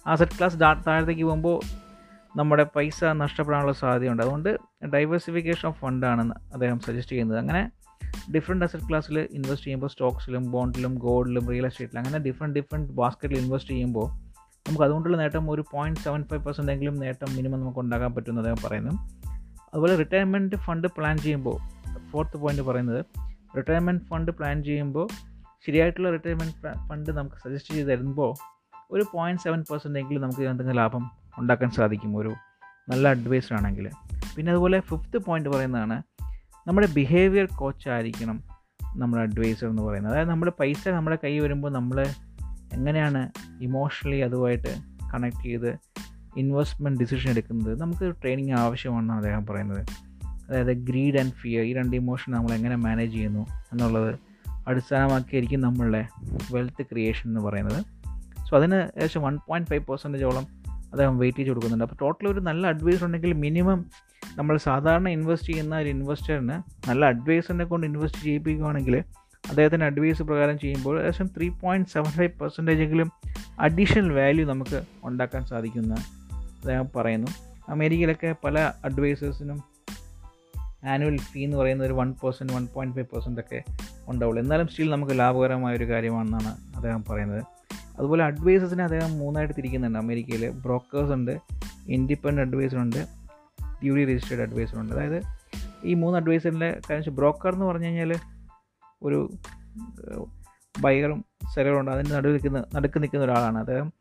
അസറ്റ് ക്ലാസ് താഴത്തേക്ക് പോകുമ്പോൾ നമ്മുടെ പൈസ നഷ്ടപ്പെടാനുള്ള സാധ്യതയുണ്ട്. അതുകൊണ്ട് ഡൈവേഴ്സിഫിക്കേഷൻ ഓഫ് ഫണ്ടാണെന്ന് അദ്ദേഹം സജസ്റ്റ് ചെയ്യുന്നത്. അങ്ങനെ ഡിഫറെന്റ് അസറ്റ് ക്ലാസ്സിൽ ഇൻവെസ്റ്റ് ചെയ്യുമ്പോൾ സ്റ്റോക്സിലും ബോണ്ടിലും ഗോൾഡിലും റിയൽ എസ്റ്റേറ്റിലും അങ്ങനെ ഡിഫറെന്റ് ഡിഫറെന്റ് ബാസ്ക്കറ്റിൽ ഇൻവെസ്റ്റ് ചെയ്യുമ്പോൾ നമുക്ക് അതുകൊണ്ടുള്ള നേട്ടം ഒരു പോയിന്റ് സെവൻ ഫൈവ് പെർസെന്റ് എങ്കിലും നേട്ടം മിനിമം നമുക്ക് ഉണ്ടാക്കാൻ പറ്റുന്നത് പറയുന്നു. അതുപോലെ റിട്ടയർമെന്റ് ഫണ്ട് പ്ലാൻ ചെയ്യുമ്പോൾ ഫോർത്ത് പോയിന്റ് പറയുന്നത് റിട്ടയർമെന്റ് ഫണ്ട് പ്ലാൻ ചെയ്യുമ്പോൾ ശരിയായിട്ടുള്ള റിട്ടയർമെന്റ് ഫണ്ട് നമുക്ക് സജസ്റ്റ് ചെയ്ത് തരുമ്പോൾ ഒരു പോയിന്റ് സെവൻ പെർസെന്റ് എങ്കിലും നമുക്ക് എന്തെങ്കിലും ലാഭം ഉണ്ടാക്കാൻ സാധിക്കും. ഒരു നല്ല അഡ്വൈസർ ആണെങ്കിൽ. പിന്നെ അതുപോലെ ഫിഫ്ത്ത് പോയിന്റ് പറയുന്നതാണ് നമ്മുടെ ബിഹേവിയർ കോച്ചായിരിക്കണം നമ്മുടെ അഡ്വൈസർ എന്ന് പറയുന്നത്. അതായത് നമ്മൾ പൈസ നമ്മുടെ കൈ വരുമ്പോൾ നമ്മൾ എങ്ങനെയാണ് ഇമോഷണലി അതുമായിട്ട് കണക്ട് ചെയ്ത് ഇൻവെസ്റ്റ്മെന്റ് ഡിസിഷൻ എടുക്കുന്നത്? നമുക്ക് ട്രെയിനിങ് ആവശ്യമാണെന്നാണ് അദ്ദേഹം പറയുന്നത്. അതായത് ഗ്രീഡ് ആൻഡ് ഫിയർ ഈ രണ്ട് ഇമോഷൻ നമ്മൾ എങ്ങനെ മാനേജ് ചെയ്യുന്നു എന്നുള്ളത് അടിസ്ഥാനമാക്കിയായിരിക്കും നമ്മളുടെ വെൽത്ത് ക്രിയേഷൻ എന്ന് പറയുന്നത്. സോ അതിന് ഏകദേശം വൺ പോയിന്റ് ഫൈവ് പെർസെന്റേജോളം അദ്ദേഹം വെയിറ്റേജ് കൊടുക്കുന്നുണ്ട്. അപ്പോൾ ടോട്ടൽ ഒരു നല്ല അഡ്വൈസ് ഉണ്ടെങ്കിൽ മിനിമം നമ്മൾ സാധാരണ ഇൻവെസ്റ്റ് ചെയ്യുന്ന ഒരു ഇൻവെസ്റ്ററിന് നല്ല അഡ്വൈസറിനെ കൊണ്ട് ഇൻവെസ്റ്റ് ചെയ്യിപ്പിക്കുകയാണെങ്കിൽ അദ്ദേഹത്തിന്റെ അഡ്വൈസ് പ്രകാരം ചെയ്യുമ്പോൾ ഏകദേശം three point seven five percentage എങ്കിലും അഡീഷണൽ വാല്യൂ നമുക്ക് ഉണ്ടാക്കാൻ സാധിക്കുന്ന അദ്ദേഹം പറയുന്നു. അമേരിക്കയിലൊക്കെ പല അഡ്വൈസേഴ്സിനും ആനുവൽ ഫീ എന്ന് പറയുന്ന ഒരു one percent one point five percent ഒക്കെ ഉണ്ടാവുള്ളൂ എന്നാലും സ്റ്റിൽ നമുക്ക് ലാഭകരമായ ഒരു കാര്യമാണെന്നാണ് അദ്ദേഹം പറയുന്നത്. അതുപോലെ അഡ്വൈസേഴ്സിനെ അദ്ദേഹം മൂന്നായിട്ട് തിരിക്കുന്നുണ്ട്. അമേരിക്കയിൽ ബ്രോക്കേഴ്സ് ഉണ്ട് ഇൻഡിപെൻഡന്റ് അഡ്വൈസർ ഉണ്ട് ഡ്യൂലി രജിസ്റ്റേർഡ് അഡ്വൈസറുണ്ട് അതായത് ഈ മൂന്ന് അഡ്വൈസറിന്റെ കാര്യം ബ്രോക്കർ എന്ന് പറഞ്ഞു കഴിഞ്ഞാൽ ഒരു ബൈകറും സെലറും ഉണ്ട്. അതിന്റെ നടുവിൽ നിൽക്കുന്ന നടുക്ക് നിൽക്കുന്ന ഒരാളാണ് അദ്ദേഹം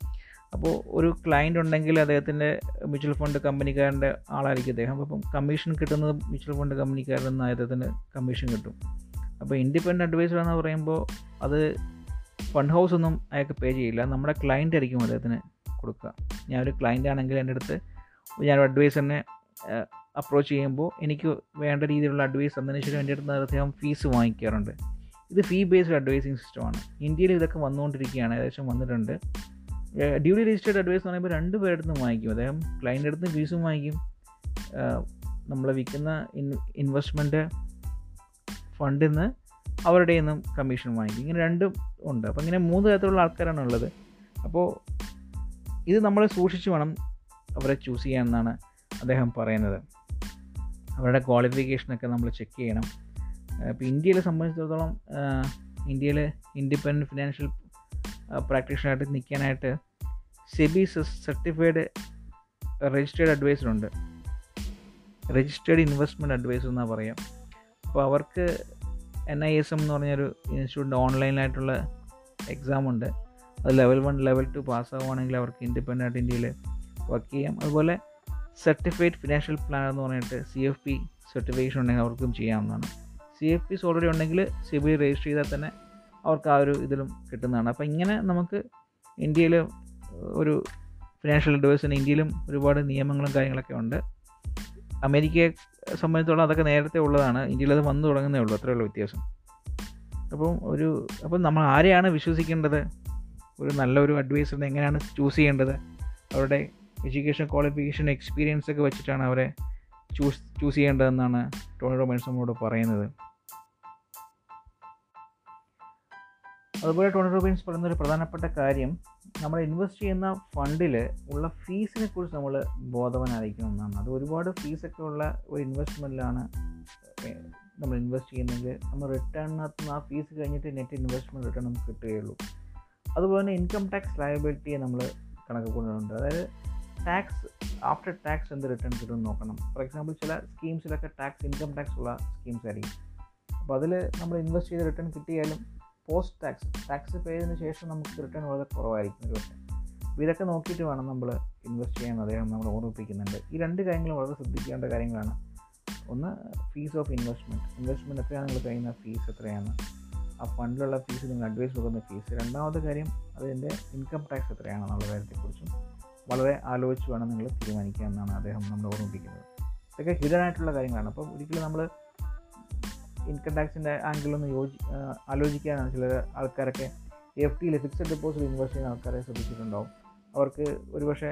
അപ്പോൾ ഒരു ക്ലയന്റ് ഉണ്ടെങ്കിൽ അദ്ദേഹത്തിന്റെ മ്യൂച്വൽ ഫണ്ട് കമ്പനിക്കാരന്റെ ആളായിരിക്കും അദ്ദേഹം. അപ്പം കമ്മീഷൻ കിട്ടുന്നത് മ്യൂച്വൽ ഫണ്ട് കമ്പനിക്കാരിൽ നിന്ന് അദ്ദേഹത്തിന് കമ്മീഷൻ കിട്ടും. അപ്പോൾ ഇൻഡിപെൻഡന്റ് അഡ്വൈസർ എന്ന് പറയുമ്പോൾ അത് ഫണ്ട് ഹൗസ് ഒന്നും അയാൾക്ക് പേ ചെയ്യില്ല. നമ്മുടെ ക്ലയന്റ് ആയിരിക്കും അദ്ദേഹത്തിന് കൊടുക്കുക. ഞാനൊരു ക്ലയന്റ് ആണെങ്കിൽ എന്റെ അടുത്ത് ഞാനൊരു അഡ്വൈസറിനെ അപ്രോച്ച് ചെയ്യുമ്പോൾ എനിക്ക് വേണ്ട രീതിയിലുള്ള അഡ്വൈസ് തന്നതിന് ശേഷം എന്റെ അടുത്ത് അദ്ദേഹം ഫീസ് വാങ്ങിക്കാറുണ്ട്. ഇത് ഫീ ബേസ്ഡ് അഡ്വൈസിങ് സിസ്റ്റമാണ് ഇന്ത്യയിൽ ഇതൊക്കെ വന്നുകൊണ്ടിരിക്കുകയാണ് ഏകദേശം വന്നിട്ടുണ്ട്. ഡ്യൂലി രജിസ്റ്റേർഡ് അഡ്വൈസ് എന്ന് പറയുമ്പോൾ രണ്ട് പേരുടെ നിന്ന് വാങ്ങിക്കും. അദ്ദേഹം ക്ലയന്റ് അടുത്ത് ഫീസും വാങ്ങിക്കും. നമ്മൾ വിൽക്കുന്ന ഇൻ ഇൻവെസ്റ്റ്മെന്റ് ഫണ്ടിൽ നിന്ന് അവരുടെ നിന്നും കമ്മീഷൻ വാങ്ങിക്കും. ഇങ്ങനെ രണ്ടും ഉണ്ട്. അപ്പോൾ ഇങ്ങനെ മൂന്ന് തരത്തിലുള്ള ആൾക്കാരാണ് ഉള്ളത്. അപ്പോൾ ഇത് നമ്മൾ സൂക്ഷിച്ച് വേണം അവരെ ചൂസ് ചെയ്യാമെന്നാണ് അദ്ദേഹം പറയുന്നത്. അവരുടെ ക്വാളിഫിക്കേഷനൊക്കെ നമ്മൾ ചെക്ക് ചെയ്യണം. ഇപ്പോൾ ഇന്ത്യയിൽ സംബന്ധിച്ചിടത്തോളം ഇന്ത്യയിൽ ഇൻഡിപെൻഡന്റ് ഫിനാൻഷ്യൽ പ്രാക്ടീഷണറായിട്ട് നിൽക്കാനായിട്ട് സെബി സർട്ടിഫൈഡ് രജിസ്റ്റേർഡ് അഡ്വൈസർ ഉണ്ട്. രജിസ്റ്റേർഡ് ഇൻവെസ്റ്റ്മെന്റ് അഡ്വൈസർ എന്നാണ് പറയാം. അപ്പോൾ അവർക്ക് എൻ ഐ എസ് എം എന്ന് പറഞ്ഞൊരു ഇൻസ്റ്റിറ്റ്യൂട്ടിന്റെ ഓൺലൈനായിട്ടുള്ള എക്സാം ഉണ്ട്. അത് ലെവൽ വൺ ലെവൽ ടു പാസ്സാവുകയാണെങ്കിൽ അവർക്ക് ഇൻഡിപെൻഡന്റ് ഇന്ത്യയിൽ വർക്ക് ചെയ്യാം. അതുപോലെ സർട്ടിഫൈഡ് ഫിനാൻഷ്യൽ പ്ലാൻ എന്ന് പറഞ്ഞിട്ട് സി എഫ് പി സർട്ടിഫിക്കേഷൻ ഉണ്ടെങ്കിൽ അവർക്കും ചെയ്യാവുന്നതാണ്. സി എഫ് പിസ് ഓൾറെഡി ഉണ്ടെങ്കിൽ സി ബി രജിസ്റ്റർ ചെയ്താൽ തന്നെ അവർക്ക് ആ ഒരു ഇതിലും കിട്ടുന്നതാണ്. അപ്പോൾ ഇങ്ങനെ നമുക്ക് ഇന്ത്യയിൽ ഒരു ഫിനാൻഷ്യൽ അഡ്വൈസിന് ഇന്ത്യയിലും ഒരുപാട് നിയമങ്ങളും കാര്യങ്ങളൊക്കെ ഉണ്ട്. അമേരിക്കയെ സംബന്ധിച്ചോളം അതൊക്കെ നേരത്തെ ഉള്ളതാണ്. ഇന്ത്യയിൽ അത് വന്നു തുടങ്ങുന്നേ ഉള്ളൂ. അത്രയുള്ള വ്യത്യാസം. അപ്പം ഒരു അപ്പം നമ്മൾ ആരെയാണ് വിശ്വസിക്കേണ്ടത്? ഒരു നല്ലൊരു അഡ്വൈസറിനെ എങ്ങനെയാണ് ചൂസ് ചെയ്യേണ്ടത്? അവരുടെ എഡ്യൂക്കേഷൻ ക്വാളിഫിക്കേഷൻ എക്സ്പീരിയൻസ് ഒക്കെ വെച്ചിട്ടാണ് അവരെ ചൂസ് ചൂസ് ചെയ്യേണ്ടതെന്നാണ് ടോണി റോബിൻസ് നമ്മളോട് പറയുന്നത്. അതുപോലെ ടോണി റോബിൻസ് പറയുന്ന ഒരു പ്രധാനപ്പെട്ട കാര്യം നമ്മൾ ഇൻവെസ്റ്റ് ചെയ്യുന്ന ഫണ്ടിൽ ഉള്ള ഫീസിനെ കുറിച്ച് നമ്മൾ ബോധവാനായിരിക്കണം എന്നാണ്. അത് ഒരുപാട് ഫീസൊക്കെ ഉള്ള ഒരു ഇൻവെസ്റ്റ്മെന്റിലാണ് നമ്മൾ ഇൻവെസ്റ്റ് ചെയ്യുന്നെങ്കിൽ നമ്മൾ റിട്ടേണിനകത്ത് നിന്ന് ആ ഫീസ് കഴിഞ്ഞിട്ട് നെറ്റ് ഇൻവെസ്റ്റ്മെന്റ് റിട്ടേൺ നമുക്ക് കിട്ടുകയുള്ളൂ. അതുപോലെ തന്നെ ഇൻകം ടാക്സ് ലയബിലിറ്റിയെ നമ്മൾ കണക്ക് കൊണ്ടുണ്ട് അതായത് ടാക്സ് ആഫ്റ്റർ ടാക്സ് എന്ത് റിട്ടേൺ കിട്ടുമെന്ന് നോക്കണം. ഫോർ എക്സാമ്പിൾ ചില സ്കീംസിലൊക്കെ ടാക്സ് ഇൻകം ടാക്സ് ഉള്ള സ്കീംസ് ആയിരിക്കും. അപ്പോൾ അതിൽ നമ്മൾ ഇൻവെസ്റ്റ് ചെയ്ത് റിട്ടേൺ കിട്ടിയാലും പോസ്റ്റ് ടാക്സ് ടാക്സ് പേ ചെയ്തതിന് ശേഷം നമുക്ക് റിട്ടേൺ വളരെ കുറവായിരിക്കും ഒരു അപ്പോൾ ഇതൊക്കെ നോക്കിയിട്ട് വേണം നമ്മൾ ഇൻവെസ്റ്റ് ചെയ്യാൻ അദ്ദേഹം നമ്മൾ ഓർമ്മിപ്പിക്കുന്നുണ്ട്. ഈ രണ്ട് കാര്യങ്ങളും വളരെ ശ്രദ്ധിക്കേണ്ട കാര്യങ്ങളാണ്. ഒന്ന് ഫീസ് ഓഫ് ഇൻവെസ്റ്റ്മെന്റ് ഇൻവെസ്റ്റ്മെന്റ് എത്രയാണ് നിങ്ങൾ കഴിയുന്ന ഫീസ് എത്രയാണ്? ആ ഫണ്ടിലുള്ള ഫീസ് നിങ്ങൾ അഡ്വൈസ് കൊടുക്കുന്ന ഫീസ് രണ്ടാമത്തെ കാര്യം അതിന്റെ ഇൻകം ടാക്സ് എത്രയാണെന്നുള്ള കാര്യത്തെക്കുറിച്ചും വളരെ ആലോചിച്ച് വേണം നിങ്ങൾ തീരുമാനിക്കുക എന്നാണ് അദ്ദേഹം നമ്മൾ ഓർമ്മിപ്പിക്കുന്നത്. ഇതൊക്കെ ഹിഡൻ കാര്യങ്ങളാണ്. അപ്പോൾ ഒരിക്കലും നമ്മൾ ഇൻകം ടാക്സിന്റെ ആംഗിളൊന്ന് യോജി ആലോചിക്കാനാണ് ചില ആൾക്കാരൊക്കെ എഫ് ടിയിൽ ഫിക്സഡ് ഡെപ്പോസിറ്റ് ഇൻവെസ്റ്റ് ചെയ്യുന്ന ആൾക്കാരെ ശ്രദ്ധിച്ചിട്ടുണ്ടാവും. അവർക്ക് ഒരുപക്ഷെ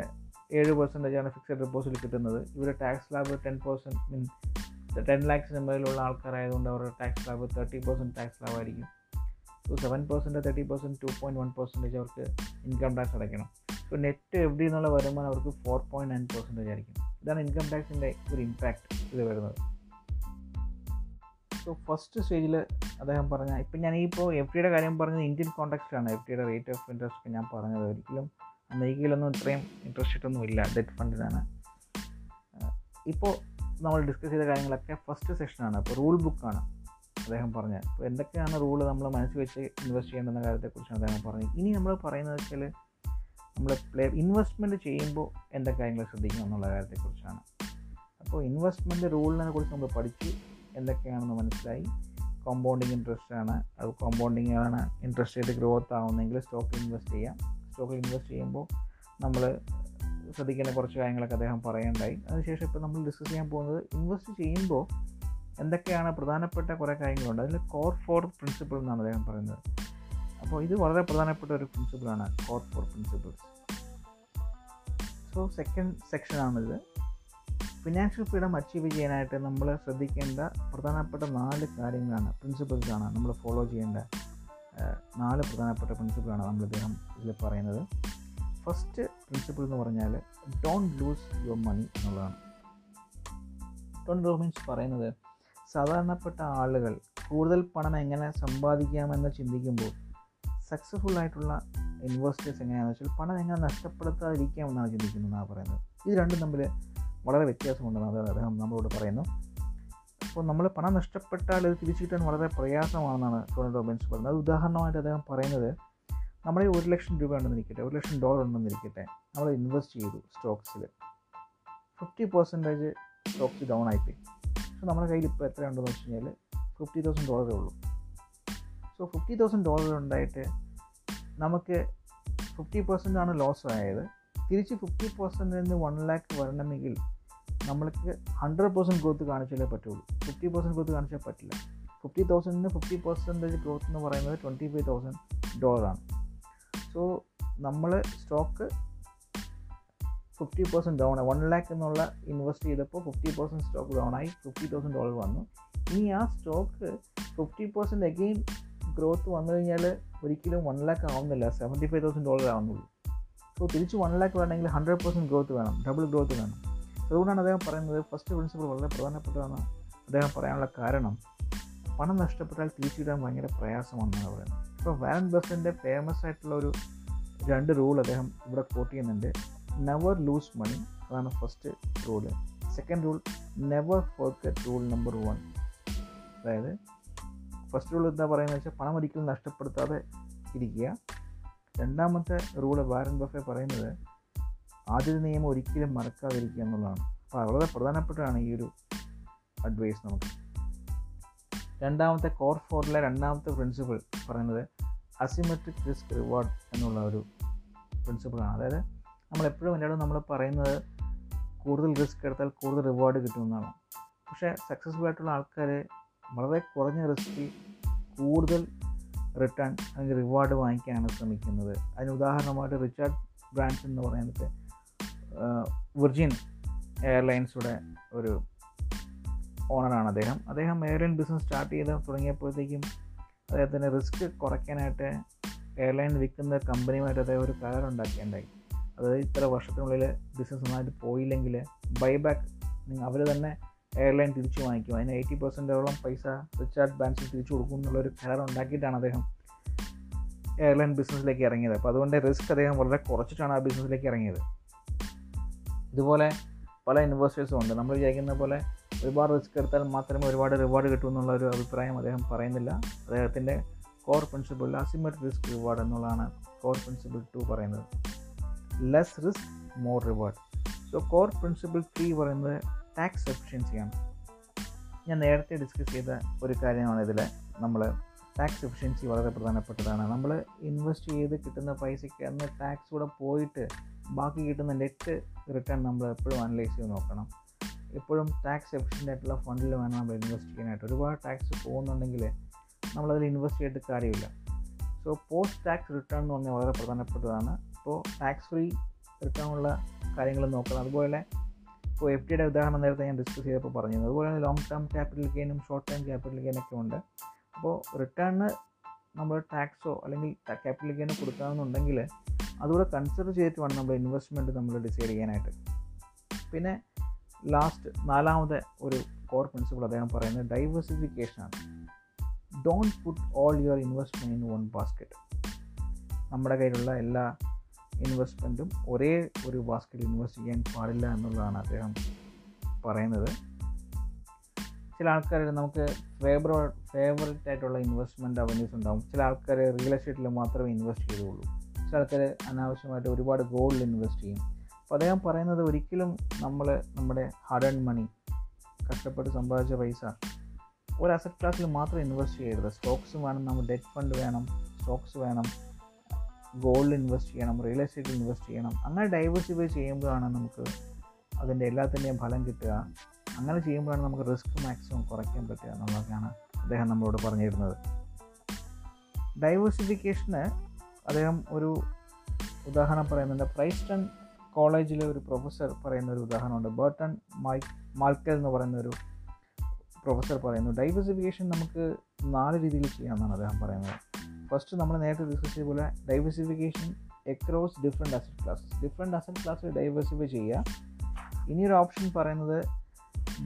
ഏഴ് ആണ് ഫിക്സഡ് ഡെപ്പോസിറ്റ് കിട്ടുന്നത്. ഇവരുടെ tax slab ten percent mean ten ലാക്സിന് മുകളിലുള്ള ആൾക്കാരായതുകൊണ്ട് അവരുടെ tax slab thirty percent tax ലാബായിരിക്കും seven percent thirty percent two point one percentage അവർക്ക് ഇൻകം ടാക്സ് അടയ്ക്കണം. സോ നെറ്റ് എഫ് ഡി എന്നുള്ള വരുമാനം അവർക്ക് ഫോർ പോയിന്റ് നയൻ പെർസെന്റേജ് ആയിരിക്കും ഇതാണ് ഇൻകം ടാക്സിന്റെ ഒരു ഇമ്പാക്റ്റ് ഇത് വരുന്നത്. സോ ഫസ്റ്റ് സ്റ്റേജിൽ അദ്ദേഹം പറഞ്ഞ ഇപ്പം ഞാൻ ഇപ്പോൾ എഫ് ഡിയുടെ കാര്യം പറഞ്ഞത് ഇന്ത്യൻ കോൺടാക്സ്റ്റിലാണ് എഫ് ഡിയുടെ റേറ്റ് ഓഫ് ഇൻട്രസ്റ്റ് ഞാൻ പറഞ്ഞത് ഒരിക്കലും അമേരിക്കയിലൊന്നും ഇത്രയും ഇൻട്രസ്റ്റ് റേറ്റൊന്നും ഇല്ല. ഡെറ്റ് ഫണ്ടിനാണ് ഇപ്പോൾ നമ്മൾ ഡിസ്കസ് ചെയ്ത കാര്യങ്ങളൊക്കെ ഫസ്റ്റ് സെഷനാണ് അപ്പോൾ റൂൾ ബുക്കാണ് അദ്ദേഹം പറഞ്ഞത്. അപ്പോൾ എന്തൊക്കെയാണ് റൂൾ നമ്മൾ മനസ്സിൽ വെച്ച് ഇൻവെസ്റ്റ് ചെയ്യേണ്ടെന്ന കാര്യത്തെക്കുറിച്ചാണ് അദ്ദേഹം പറഞ്ഞത്. ഇനി നമ്മൾ പറയുന്നത് വെച്ചാൽ നമ്മൾ പ്ലേ ഇൻവെസ്റ്റ്മെന്റ് ചെയ്യുമ്പോൾ എന്തൊക്കെ കാര്യങ്ങൾ ശ്രദ്ധിക്കണം എന്നുള്ള കാര്യത്തെക്കുറിച്ചാണ്. അപ്പോൾ ഇൻവെസ്റ്റ്മെന്റ് റൂളിനെ കുറിച്ച് നമ്മൾ പഠിച്ചു എന്തൊക്കെയാണെന്ന് മനസ്സിലായി. കോമ്പൗണ്ടിങ് ഇൻട്രസ്റ്റ് ആണ്. അത് കോമ്പൗണ്ടിങ് ആണ് ഇൻട്രസ്റ്റ് റേറ്റ് ഗ്രോത്ത് ആവുന്നെങ്കിൽ സ്റ്റോക്ക് ഇൻവെസ്റ്റ് ചെയ്യാം. സ്റ്റോക്കിൽ ഇൻവെസ്റ്റ് ചെയ്യുമ്പോൾ നമ്മൾ ശ്രദ്ധിക്കേണ്ട കുറച്ച് കാര്യങ്ങളൊക്കെ അദ്ദേഹം പറയേണ്ടായി അതിനുശേഷം ഇപ്പോൾ നമ്മൾ ഡിസ്കസ് ചെയ്യാൻ പോകുന്നത് ഇൻവെസ്റ്റ് ചെയ്യുമ്പോൾ എന്തൊക്കെയാണ് പ്രധാനപ്പെട്ട കുറേ കാര്യങ്ങളുണ്ട്. അതിൽ കോർ ഫോർ പ്രിൻസിപ്പിൾ എന്നാണ് അദ്ദേഹം പറയുന്നത്. അപ്പോൾ ഇത് വളരെ പ്രധാനപ്പെട്ട ഒരു പ്രിൻസിപ്പിളാണ് core four principles so second സെക്ഷനാണിത് financial freedom achieve ചെയ്യാനായിട്ട് നമ്മൾ ശ്രദ്ധിക്കേണ്ട പ്രധാനപ്പെട്ട നാല് കാര്യങ്ങളാണ് പ്രിൻസിപ്പിൾസാണ് നമ്മൾ ഫോളോ ചെയ്യേണ്ട നാല് പ്രധാനപ്പെട്ട പ്രിൻസിപ്പിളാണ് നമ്മൾ ഇദ്ദേഹം ഇതിൽ പറയുന്നത്. ഫസ്റ്റ് പ്രിൻസിപ്പിൾ എന്ന് പറഞ്ഞാൽ ഡോണ്ട് ലൂസ് യുവർ മണി എന്നുള്ളതാണ്. ലൂസ് മീൻസ് പറയുന്നത് സാധാരണപ്പെട്ട ആളുകൾ കൂടുതൽ പണം എങ്ങനെ സമ്പാദിക്കാമെന്ന് ചിന്തിക്കുമ്പോൾ സക്സസ്ഫുൾ ആയിട്ടുള്ള ഇൻവെസ്റ്റേഴ്സ് എങ്ങനെയാണെന്ന് വെച്ചാൽ പണം എങ്ങനെ നഷ്ടപ്പെടുത്താതിരിക്കാമെന്നാണ് ചിന്തിക്കുന്നതെന്നാണ് പറയുന്നത്. ഇത് രണ്ടും തമ്മിൽ വളരെ വ്യത്യാസമുണ്ടെന്ന് അത് അദ്ദേഹം നമ്മളോട് പറയുന്നു. അപ്പോൾ നമ്മൾ പണം നഷ്ടപ്പെട്ടാൽ ഇത് തിരിച്ചു കിട്ടാൻ വളരെ പ്രയാസമാണെന്നാണ് ടോണി റോബിൻസ് പറയുന്നത്. അത് ഉദാഹരണമായിട്ട് അദ്ദേഹം പറയുന്നത് നമ്മുടെ ഒരു ലക്ഷം രൂപ ഉണ്ടെന്നിരിക്കട്ടെ ഒരു ലക്ഷം ഡോളർ ഉണ്ടെന്നിരിക്കട്ടെ നമ്മൾ ഇൻവെസ്റ്റ് ചെയ്തു സ്റ്റോക്സിൽ. ഫിഫ്റ്റി പെർസെന്റേജ് സ്റ്റോക്സ് ഡൗൺ ആയിപ്പോയി. പക്ഷേ നമ്മുടെ കയ്യിൽ ഇപ്പോൾ എത്രയുണ്ടെന്ന് വെച്ച് കഴിഞ്ഞാൽ ഫിഫ്റ്റി തൗസൻഡ് ഡോളറേ ഉള്ളൂ. സോ ഫിഫ്റ്റി തൗസൻഡ് ഡോളർ ഉണ്ടായിട്ട് നമുക്ക് ഫിഫ്റ്റി പെർസെന്റ് ആണ് ലോസ് ആയത്. തിരിച്ച് ഫിഫ്റ്റി പെർസെന്റിൽ നിന്ന് വൺ ലാക്ക് വരണമെങ്കിൽ നമ്മൾക്ക് ഹൺഡ്രഡ് പെർസെന്റ് ഗ്രോത്ത് കാണിച്ചാലേ പറ്റുള്ളൂ. ഫിഫ്റ്റി പെർസെന്റ് ഗ്രോത്ത് കാണിച്ചാൽ പറ്റില്ല. ഫിഫ്റ്റി തൗസൻഡിന് ഫിഫ്റ്റി പെർസെന്റേജ് ഗ്രോത്ത് എന്ന് പറയുന്നത് ട്വന്റി ഫൈവ് തൗസൻഡ് ഡോളറാണ് സോ നമ്മൾ stock fifty percent down one lakh എന്നുള്ള ഇൻവെസ്റ്റ് ചെയ്തപ്പോൾ ഫിഫ്റ്റി പെർസെന്റ് സ്റ്റോക്ക് ഡൗൺ ആയി. ഫിഫ്റ്റി തൗസൻഡ് ഡോളർ വന്നു. ഇനി ആ stock fifty percent again growth വന്നു കഴിഞ്ഞാൽ ഒരിക്കലും വൺ ലാക്ക് ആവുന്നില്ല. സെവന്റി ഫൈവ് തൗസൻഡ് ഡോളർ ആവുന്നുള്ളൂ. സോ തിരിച്ച് വൺ ലാക്ക് വേണമെങ്കിൽ ഹൺഡ്രഡ് പെർസെന്റ് ഗ്രോത്ത് വേണം. ഡബിൾ ഗ്രോത്ത് വേണം. അതുകൊണ്ടാണ് അദ്ദേഹം പറയുന്നത് ഫസ്റ്റ് പ്രിൻസിപ്പിൾ വളരെ പ്രധാനപ്പെട്ടതാണ് അദ്ദേഹം പറയാനുള്ള കാരണം. പണം നഷ്ടപ്പെട്ടാൽ തിരിച്ചിടാൻ ഭയങ്കര പ്രയാസമാണെന്നാണ് പറയുന്നത്. ഇപ്പോൾ വാരൻ ബഫിന്റെ ഫേമസ് ആയിട്ടുള്ള ഒരു രണ്ട് റൂൾ അദ്ദേഹം ഇവിടെ കോട്ട് ചെയ്യുന്നുണ്ട്. നെവർ ലൂസ് മണി അതാണ് first rule second rule never forget rule number one അതായത് ഫസ്റ്റ് റൂൾ എന്താ പറയുന്നത് വെച്ചാൽ പണം ഒരിക്കലും നഷ്ടപ്പെടുത്താതെ ഇരിക്കുക. രണ്ടാമത്തെ റൂൾ വാരൻ ബഫേ പറയുന്നത് ആദ്യത്തെ നിയമം ഒരിക്കലും മറക്കാതിരിക്കുക എന്നുള്ളതാണ്. അപ്പോൾ വളരെ പ്രധാനപ്പെട്ടതാണ് ഈ ഒരു അഡ്വൈസ് നമുക്ക്. രണ്ടാമത്തെ കോർ ഫോറിലെ രണ്ടാമത്തെ പ്രിൻസിപ്പിൾ പറയുന്നത് അസിമെട്രിക് റിസ്ക് റിവാർഡ് എന്നുള്ള ഒരു പ്രിൻസിപ്പിളാണ് അതായത് നമ്മൾ എപ്പോഴും എല്ലാവരും നമ്മൾ പറയുന്നത് കൂടുതൽ റിസ്ക് എടുത്താൽ കൂടുതൽ റിവാർഡ് കിട്ടുമെന്നാണ് പക്ഷേ സക്സസ്ഫുൾ ആയിട്ടുള്ള ആൾക്കാർ വളരെ കുറഞ്ഞ റിസ്കിൽ കൂടുതൽ റിട്ടേൺ അല്ലെങ്കിൽ റിവാർഡ് വാങ്ങിക്കാനാണ് ശ്രമിക്കുന്നത്. അതിന് ഉദാഹരണമായിട്ട് റിച്ചാർഡ് ബ്രാൻസ് എന്ന് പറയുന്നത് വിർജിൻ എയർലൈൻസുടെ ഒരു ഓണറാണ് അദ്ദേഹം. അദ്ദേഹം എയർലൈൻ ബിസിനസ് സ്റ്റാർട്ട് ചെയ്ത് തുടങ്ങിയപ്പോഴത്തേക്കും അദ്ദേഹത്തിന് റിസ്ക് കുറയ്ക്കാനായിട്ട് എയർലൈൻ വിൽക്കുന്ന കമ്പനിയുമായിട്ട് അദ്ദേഹം ഒരു കരാർ ഉണ്ടാക്കിയുണ്ടായി അതായത് ഇത്ര വർഷത്തിനുള്ളിൽ ബിസിനസ് നന്നായിട്ട് പോയില്ലെങ്കിൽ ബൈബാക്ക് അവർ തന്നെ എയർലൈൻ തിരിച്ചു വാങ്ങിക്കും. അതിന് എയ്റ്റി പെർസെന്റോളം പൈസ റിച്ചാർഡ് ബാൻസിൽ തിരിച്ചു കൊടുക്കും എന്നുള്ളൊരു കരാർ ഉണ്ടാക്കിയിട്ടാണ് അദ്ദേഹം എയർലൈൻ ബിസിനസ്സിലേക്ക് ഇറങ്ങിയത്. അപ്പോൾ അതുകൊണ്ട് റിസ്ക് അദ്ദേഹം വളരെ കുറച്ചിട്ടാണ് ആ ബിസിനസ്സിലേക്ക് ഇറങ്ങിയത്. ഇതുപോലെ പല ഇൻവെസ്റ്റേഴ്സും ഉണ്ട്. നമ്മൾ വിചാരിക്കുന്ന പോലെ ഒരുപാട് റിസ്ക് എടുത്താൽ മാത്രമേ ഒരുപാട് റിവാർഡ് കിട്ടൂ എന്നുള്ള ഒരു അഭിപ്രായം അദ്ദേഹം പറയുന്നില്ല. അദ്ദേഹത്തിന്റെ core principle asymmetric risk reward എന്നുള്ളതാണ് കോർ പ്രിൻസിപ്പിൾ ടു പറയുന്നത്. Less risk more reward so core principle three പറയുന്നത് ടാക്സ് എഫിഷ്യൻസിയാണ് ഞാൻ നേരത്തെ ഡിസ്കസ് ചെയ്ത ഒരു കാര്യമാണ് ഇതിൽ നമ്മൾ ടാക്സ് എഫിഷ്യൻസി വളരെ പ്രധാനപ്പെട്ടതാണ്. നമ്മൾ ഇൻവെസ്റ്റ് ചെയ്ത് കിട്ടുന്ന പൈസയ്ക്ക് അന്ന് ടാക്സ് കൂടെ പോയിട്ട് ബാക്കി കിട്ടുന്ന നെറ്റ് റിട്ടേൺ നമ്മൾ എപ്പോഴും അനലൈസ് ചെയ്ത് നോക്കണം. എപ്പോഴും ടാക്സ് എഫിഷ്യന്റ് ആയിട്ടുള്ള ഫണ്ടിൽ വേണം നമ്മൾ ഇൻവെസ്റ്റ് ചെയ്യാനായിട്ട്. ഒരുപാട് ടാക്സ് പോകുന്നുണ്ടെങ്കിൽ നമ്മളതിൽ ഇൻവെസ്റ്റ് ചെയ്തിട്ട് കാര്യമില്ല. സോ പോസ്റ്റ് ടാക്സ് റിട്ടേൺ എന്ന് പറഞ്ഞാൽ വളരെ പ്രധാനപ്പെട്ടതാണ്. അപ്പോൾ ടാക്സ് ഫ്രീ റിട്ടേൺ ഉള്ള കാര്യങ്ങൾ നോക്കണം. അതുപോലെ ഇപ്പോൾ എഫ് ഡിയുടെ ഉദാഹരണം നേരത്തെ ഞാൻ ഡിസ്കസ് ചെയ്തപ്പോൾ പറഞ്ഞത് അതുപോലെ തന്നെ ലോങ് ടേം ക്യാപിറ്റൽ ഗെയിനും ഷോർട്ട് ടേം ക്യാപിറ്റൽ ഗെയിനൊക്കെ ഉണ്ട്. അപ്പോൾ റിട്ടേണിന് നമ്മൾ ടാക്സോ അല്ലെങ്കിൽ ക്യാപിറ്റൽ ഗെയിനോ കൊടുക്കാമെന്നുണ്ടെങ്കിൽ അതുകൂടെ കൺസിഡർ ചെയ്തിട്ട് വേണം നമ്മൾ ഇൻവെസ്റ്റ്മെന്റ് നമ്മൾ ഡിസൈഡ് ചെയ്യാനായിട്ട്. പിന്നെ ലാസ്റ്റ് നാലാമത്തെ ഒരു കോർ പ്രിൻസിപ്പിൾ അദ്ദേഹം പറയുന്നത് ഡൈവേഴ്സിഫിക്കേഷനാണ് don't put all your investment in one basket നമ്മുടെ കയ്യിലുള്ള എല്ലാ ഇൻവെസ്റ്റ്മെന്റും ഒരേ ഒരു ബാസ്ക്കറ്റിൽ ഇൻവെസ്റ്റ് ചെയ്യാൻ പാടില്ല എന്നുള്ളതാണ് അദ്ദേഹം പറയുന്നത്. ചില ആൾക്കാർ നമുക്ക് ഫേവറ ഫേവററ്റ് ആയിട്ടുള്ള ഇൻവെസ്റ്റ്മെന്റ് അവന്യൂസ് ഉണ്ടാകും ചില ആൾക്കാർ റിയൽ എസ്റ്റേറ്റിൽ മാത്രമേ ഇൻവെസ്റ്റ് ചെയ്തുള്ളൂ. ചില ആൾക്കാർ അനാവശ്യമായിട്ട് ഒരുപാട് ഗോൾഡിൽ ഇൻവെസ്റ്റ് ചെയ്യും. അപ്പോൾ അദ്ദേഹം പറയുന്നത് ഒരിക്കലും നമ്മൾ നമ്മുടെ ഹാർഡ് ആൻഡ് മണി കഷ്ടപ്പെട്ട് സമ്പാദിച്ച പൈസ ഒരു അസറ്റ് ക്ലാസ്സിൽ മാത്രം ഇൻവെസ്റ്റ് ചെയ്യരുത്. സ്റ്റോക്സ് വേണം നമ്മൾ ഡെറ്റ് ഫണ്ട് വേണം സ്റ്റോക്സ് വേണം. ഗോൾഡിൽ ഇൻവെസ്റ്റ് ചെയ്യണം റിയൽ എസ്റ്റേറ്റ് ഇൻവെസ്റ്റ് ചെയ്യണം. അങ്ങനെ ഡൈവേഴ്സിഫൈ ചെയ്യുമ്പോഴാണ് നമുക്ക് അതിന്റെ എല്ലാത്തിന്റെയും ഫലം കിട്ടുക. അങ്ങനെ ചെയ്യുമ്പോഴാണ് നമുക്ക് റിസ്ക് മാക്സിമം കുറയ്ക്കാൻ പറ്റുക എന്നുള്ളതൊക്കെയാണ് അദ്ദേഹം നമ്മളോട് പറഞ്ഞിരുന്നത്. ഡൈവേഴ്സിഫിക്കേഷന് അദ്ദേഹം ഒരു ഉദാഹരണം പറയുന്നുണ്ട്. പ്രൈസ്റ്റൺ കോളേജിലെ ഒരു പ്രൊഫസർ പറയുന്ന ഒരു ഉദാഹരണമുണ്ട്. ബേർട്ടൺ മൈ മാൽക്കൽ എന്ന് പറയുന്ന ഒരു പ്രൊഫസർ പറയുന്നു. ഡൈവേഴ്സിഫിക്കേഷൻ നമുക്ക് നാല് രീതിയിൽ ചെയ്യാമെന്നാണ് അദ്ദേഹം പറയുന്നത്. ഫസ്റ്റ് നമ്മൾ നേരത്തെ ഡിസ്കസ് ചെയ്ത പോലെ diversification across different asset classes different asset class diversify ചെയ്യുക. ഇനിയൊരു ഓപ്ഷൻ പറയുന്നത്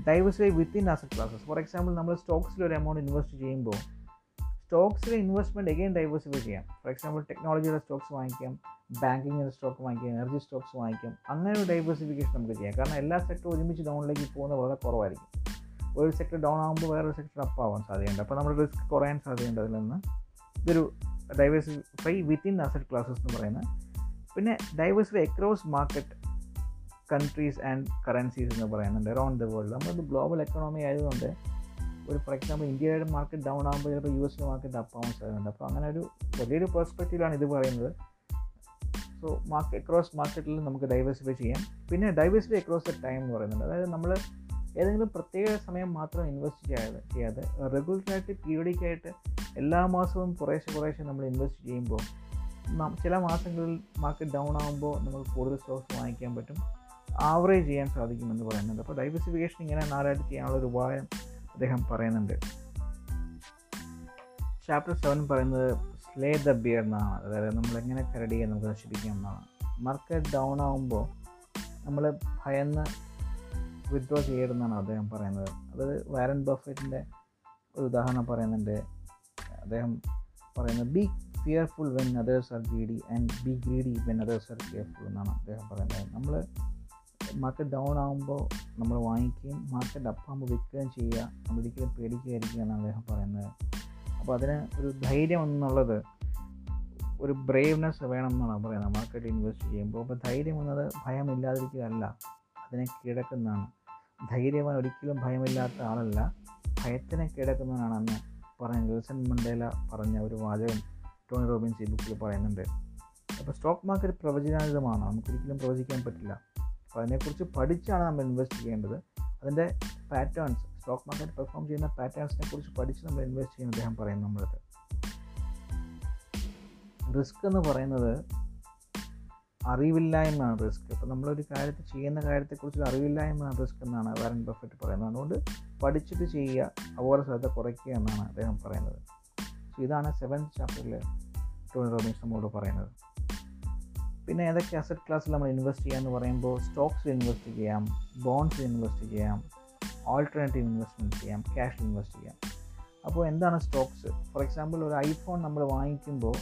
diversify within asset classes for example നമ്മൾ സ്റ്റോക്സിൽ ഒരു എമൗണ്ട് ഇൻവെസ്റ്റ് ചെയ്യുമ്പോൾ സ്റ്റോക്സിലെ ഇൻവെസ്റ്റ്മെന്റ് എഗെയിൻ ഡൈവേഴ്സിഫൈ ചെയ്യാം. ഫോർ എക്സാമ്പിൾ ടെക്നോളജിയുടെ സ്റ്റോക്സ് വാങ്ങിക്കാം ബാങ്കിങ്ങിന്റെ സ്റ്റോക്ക് വാങ്ങിക്കാം എനർജി സ്റ്റോക്സ് വാങ്ങിക്കാം. അങ്ങനെ ഒരു ഡൈവേഴ്സിഫിക്കേഷൻ നമുക്ക് ചെയ്യാം. കാരണം എല്ലാ സെക്ടറും ഒരുമിച്ച് ഡൗണിലേക്ക് പോകുന്നത് വളരെ കുറവായിരിക്കും. ഒരു സെക്ടർ ഡൗൺ ആകുമ്പോൾ വേറൊരു സെക്ടർ അപ്പ് ആവാൻ സാധ്യതയുണ്ട്. അപ്പോൾ നമ്മുടെ റിസ്ക് കുറയാൻ സാധ്യതയുണ്ട് അതിൽ നിന്ന്. ഇതൊരു ഡൈവേഴ്സിഫൈ വിത്തിൻ അസറ്റ് ക്ലാസ്സസ് എന്ന് പറയുന്നത് പിന്നെ diversify across market countries and currencies എന്ന് പറയുന്നുണ്ട്. അറൗണ്ട് ദ വേൾഡ് നമ്മളത് ഗ്ലോബൽ എക്കണോമി ആയതുകൊണ്ട് ഒരു ഫോർ എക്സാമ്പിൾ ഇന്ത്യയുടെ മാർക്കറ്റ് ഡൗൺ ആകുമ്പോൾ ചിലപ്പോൾ യു എസിന്റെ മാർക്കറ്റ് അപ്പ് ആവാൻ സാധ്യതയുണ്ട്. അപ്പോൾ അങ്ങനെ ഒരു വലിയൊരു പെർസ്പെക്റ്റീവിലാണ് ഇത് പറയുന്നത്. സോ മാർക്കറ്റ് അക്രോസ് മാർക്കറ്റിൽ നമുക്ക് ഡൈവേഴ്സിഫൈ ചെയ്യാം. പിന്നെ ഡൈവേഴ്സിഫൈ അക്രോസ് ദ ടൈം എന്ന് പറയുന്നുണ്ട്. അതായത് നമ്മൾ ഏതെങ്കിലും പ്രത്യേക സമയം മാത്രം ഇൻവെസ്റ്റ് ചെയ്യാതെ ചെയ്യാതെ റെഗുലറായിട്ട് പീരിയഡിക്കായിട്ട് എല്ലാ മാസവും കുറേശ്ശെ കുറേശ്ശെ നമ്മൾ ഇൻവെസ്റ്റ് ചെയ്യുമ്പോൾ ചില മാസങ്ങളിൽ മാർക്കറ്റ് ഡൗൺ ആകുമ്പോൾ നമ്മൾ കൂടുതൽ സ്റ്റോക്സ് വാങ്ങിക്കാൻ പറ്റും. ആവറേജ് ചെയ്യാൻ സാധിക്കുമെന്ന് പറയുന്നുണ്ട്. അപ്പോൾ ഡൈവേഴ്സിഫിക്കേഷൻ ഇങ്ങനെ നാലായിട്ട് ചെയ്യാനുള്ള ഒരു ഉപായം അദ്ദേഹം പറയുന്നുണ്ട്. ചാപ്റ്റർ സെവൻ പറയുന്നത് സ്ലേ ദ ബിയർ എന്നാണ്. അതായത് നമ്മൾ എങ്ങനെ കരടിയെ നമുക്ക് നശിപ്പിക്കാം എന്നാണ്. മാർക്കറ്റ് ഡൗൺ ആകുമ്പോൾ നമ്മൾ ഭയന്ന് വിഡ്രോ ചെയ്യരുതെന്നാണ് അദ്ദേഹം പറയുന്നത്. അത് വാരൻ ബഫറ്റിന്റെ ഒരു ഉദാഹരണം പറയുന്നുണ്ട്. അദ്ദേഹം പറയുന്നത് be fearful when others are greedy and be greedy when others are careful എന്നാണ് അദ്ദേഹം പറയുന്നത്. നമ്മൾ മാർക്കറ്റ് ഡൗൺ ആകുമ്പോൾ നമ്മൾ വാങ്ങിക്കുകയും മാർക്കറ്റ് അപ്പ് ആകുമ്പോൾ വിൽക്കുകയും ചെയ്യുക നമ്മളൊരിക്കലും പേടിക്കാതിരിക്കുക എന്നാണ് അദ്ദേഹം പറയുന്നത്. അപ്പോൾ അതിന് ഒരു ധൈര്യം എന്നുള്ളത് ഒരു ബ്രേവ്നെസ് വേണം എന്നാണ് പറയുന്നത്. മാർക്കറ്റ് ഇൻവെസ്റ്റ് ചെയ്യുമ്പോൾ അപ്പോൾ ധൈര്യം എന്നത് ഭയമില്ലാതിരിക്കുകയല്ല അതിനെ കീഴടക്കുന്നതാണ്. ധൈര്യവാൻ ഒരിക്കലും ഭയമില്ലാത്ത ആളല്ല ഭയത്തിനെ കീഴടക്കുന്നവനാണ് അന്ന് പറഞ്ഞ നെൽസൺ മണ്ടേല പറഞ്ഞ ഒരു വാചകം ടോണി റോബിൻസ് ഈ ബുക്കിൽ പറയുന്നുണ്ട്. അപ്പോൾ സ്റ്റോക്ക് മാർക്കറ്റ് പ്രവചനാതീതമാണ്. നമുക്കൊരിക്കലും പ്രവചിക്കാൻ പറ്റില്ല. അപ്പോൾ അതിനെക്കുറിച്ച് പഠിച്ചാണ് നമ്മൾ ഇൻവെസ്റ്റ് ചെയ്യേണ്ടത്. അതിന്റെ പാറ്റേൺസ് സ്റ്റോക്ക് മാർക്കറ്റ് പെർഫോം ചെയ്യുന്ന പാറ്റേൺസിനെ കുറിച്ച് പഠിച്ച് നമ്മൾ ഇൻവെസ്റ്റ് ചെയ്യുന്ന അദ്ദേഹം പറയുന്നു നമ്മളത് റിസ്ക് എന്ന് പറയുന്നത് അറിവില്ലായ്മയാണ് റിസ്ക്. അപ്പോൾ നമ്മളൊരു കാര്യത്തെ ചെയ്യുന്ന കാര്യത്തെക്കുറിച്ച് അറിവില്ലായ്മയാണ് റിസ്ക് എന്നാണ് വാരൻ ബഫറ്റ് പറയുന്നത്. അതുകൊണ്ട് പഠിച്ചിട്ട് ചെയ്യുക അപകട സാധ്യത കുറയ്ക്കുക എന്നാണ് അദ്ദേഹം പറയുന്നത്. ഇതാണ് സെവൻത് ചാപ്റ്ററിൽ ടോണി റോബിൻസ് നമ്മളോട് പറയുന്നത്. പിന്നെ ഏതൊക്കെ അസറ്റ് ക്ലാസ്സിൽ നമ്മൾ ഇൻവെസ്റ്റ് ചെയ്യാമെന്ന് പറയുമ്പോൾ സ്റ്റോക്സിൽ ഇൻവെസ്റ്റ് ചെയ്യാം ബോണ്ട്സിൽ ഇൻവെസ്റ്റ് ചെയ്യാം ഓൾട്ടർനേറ്റീവ് ഇൻവെസ്റ്റ്മെന്റ് ചെയ്യാം ക്യാഷിൽ ഇൻവെസ്റ്റ് ചെയ്യാം. അപ്പോൾ എന്താണ് സ്റ്റോക്സ് ഫോർ എക്സാമ്പിൾ ഒരു ഐഫോൺ നമ്മൾ വാങ്ങിക്കുമ്പോൾ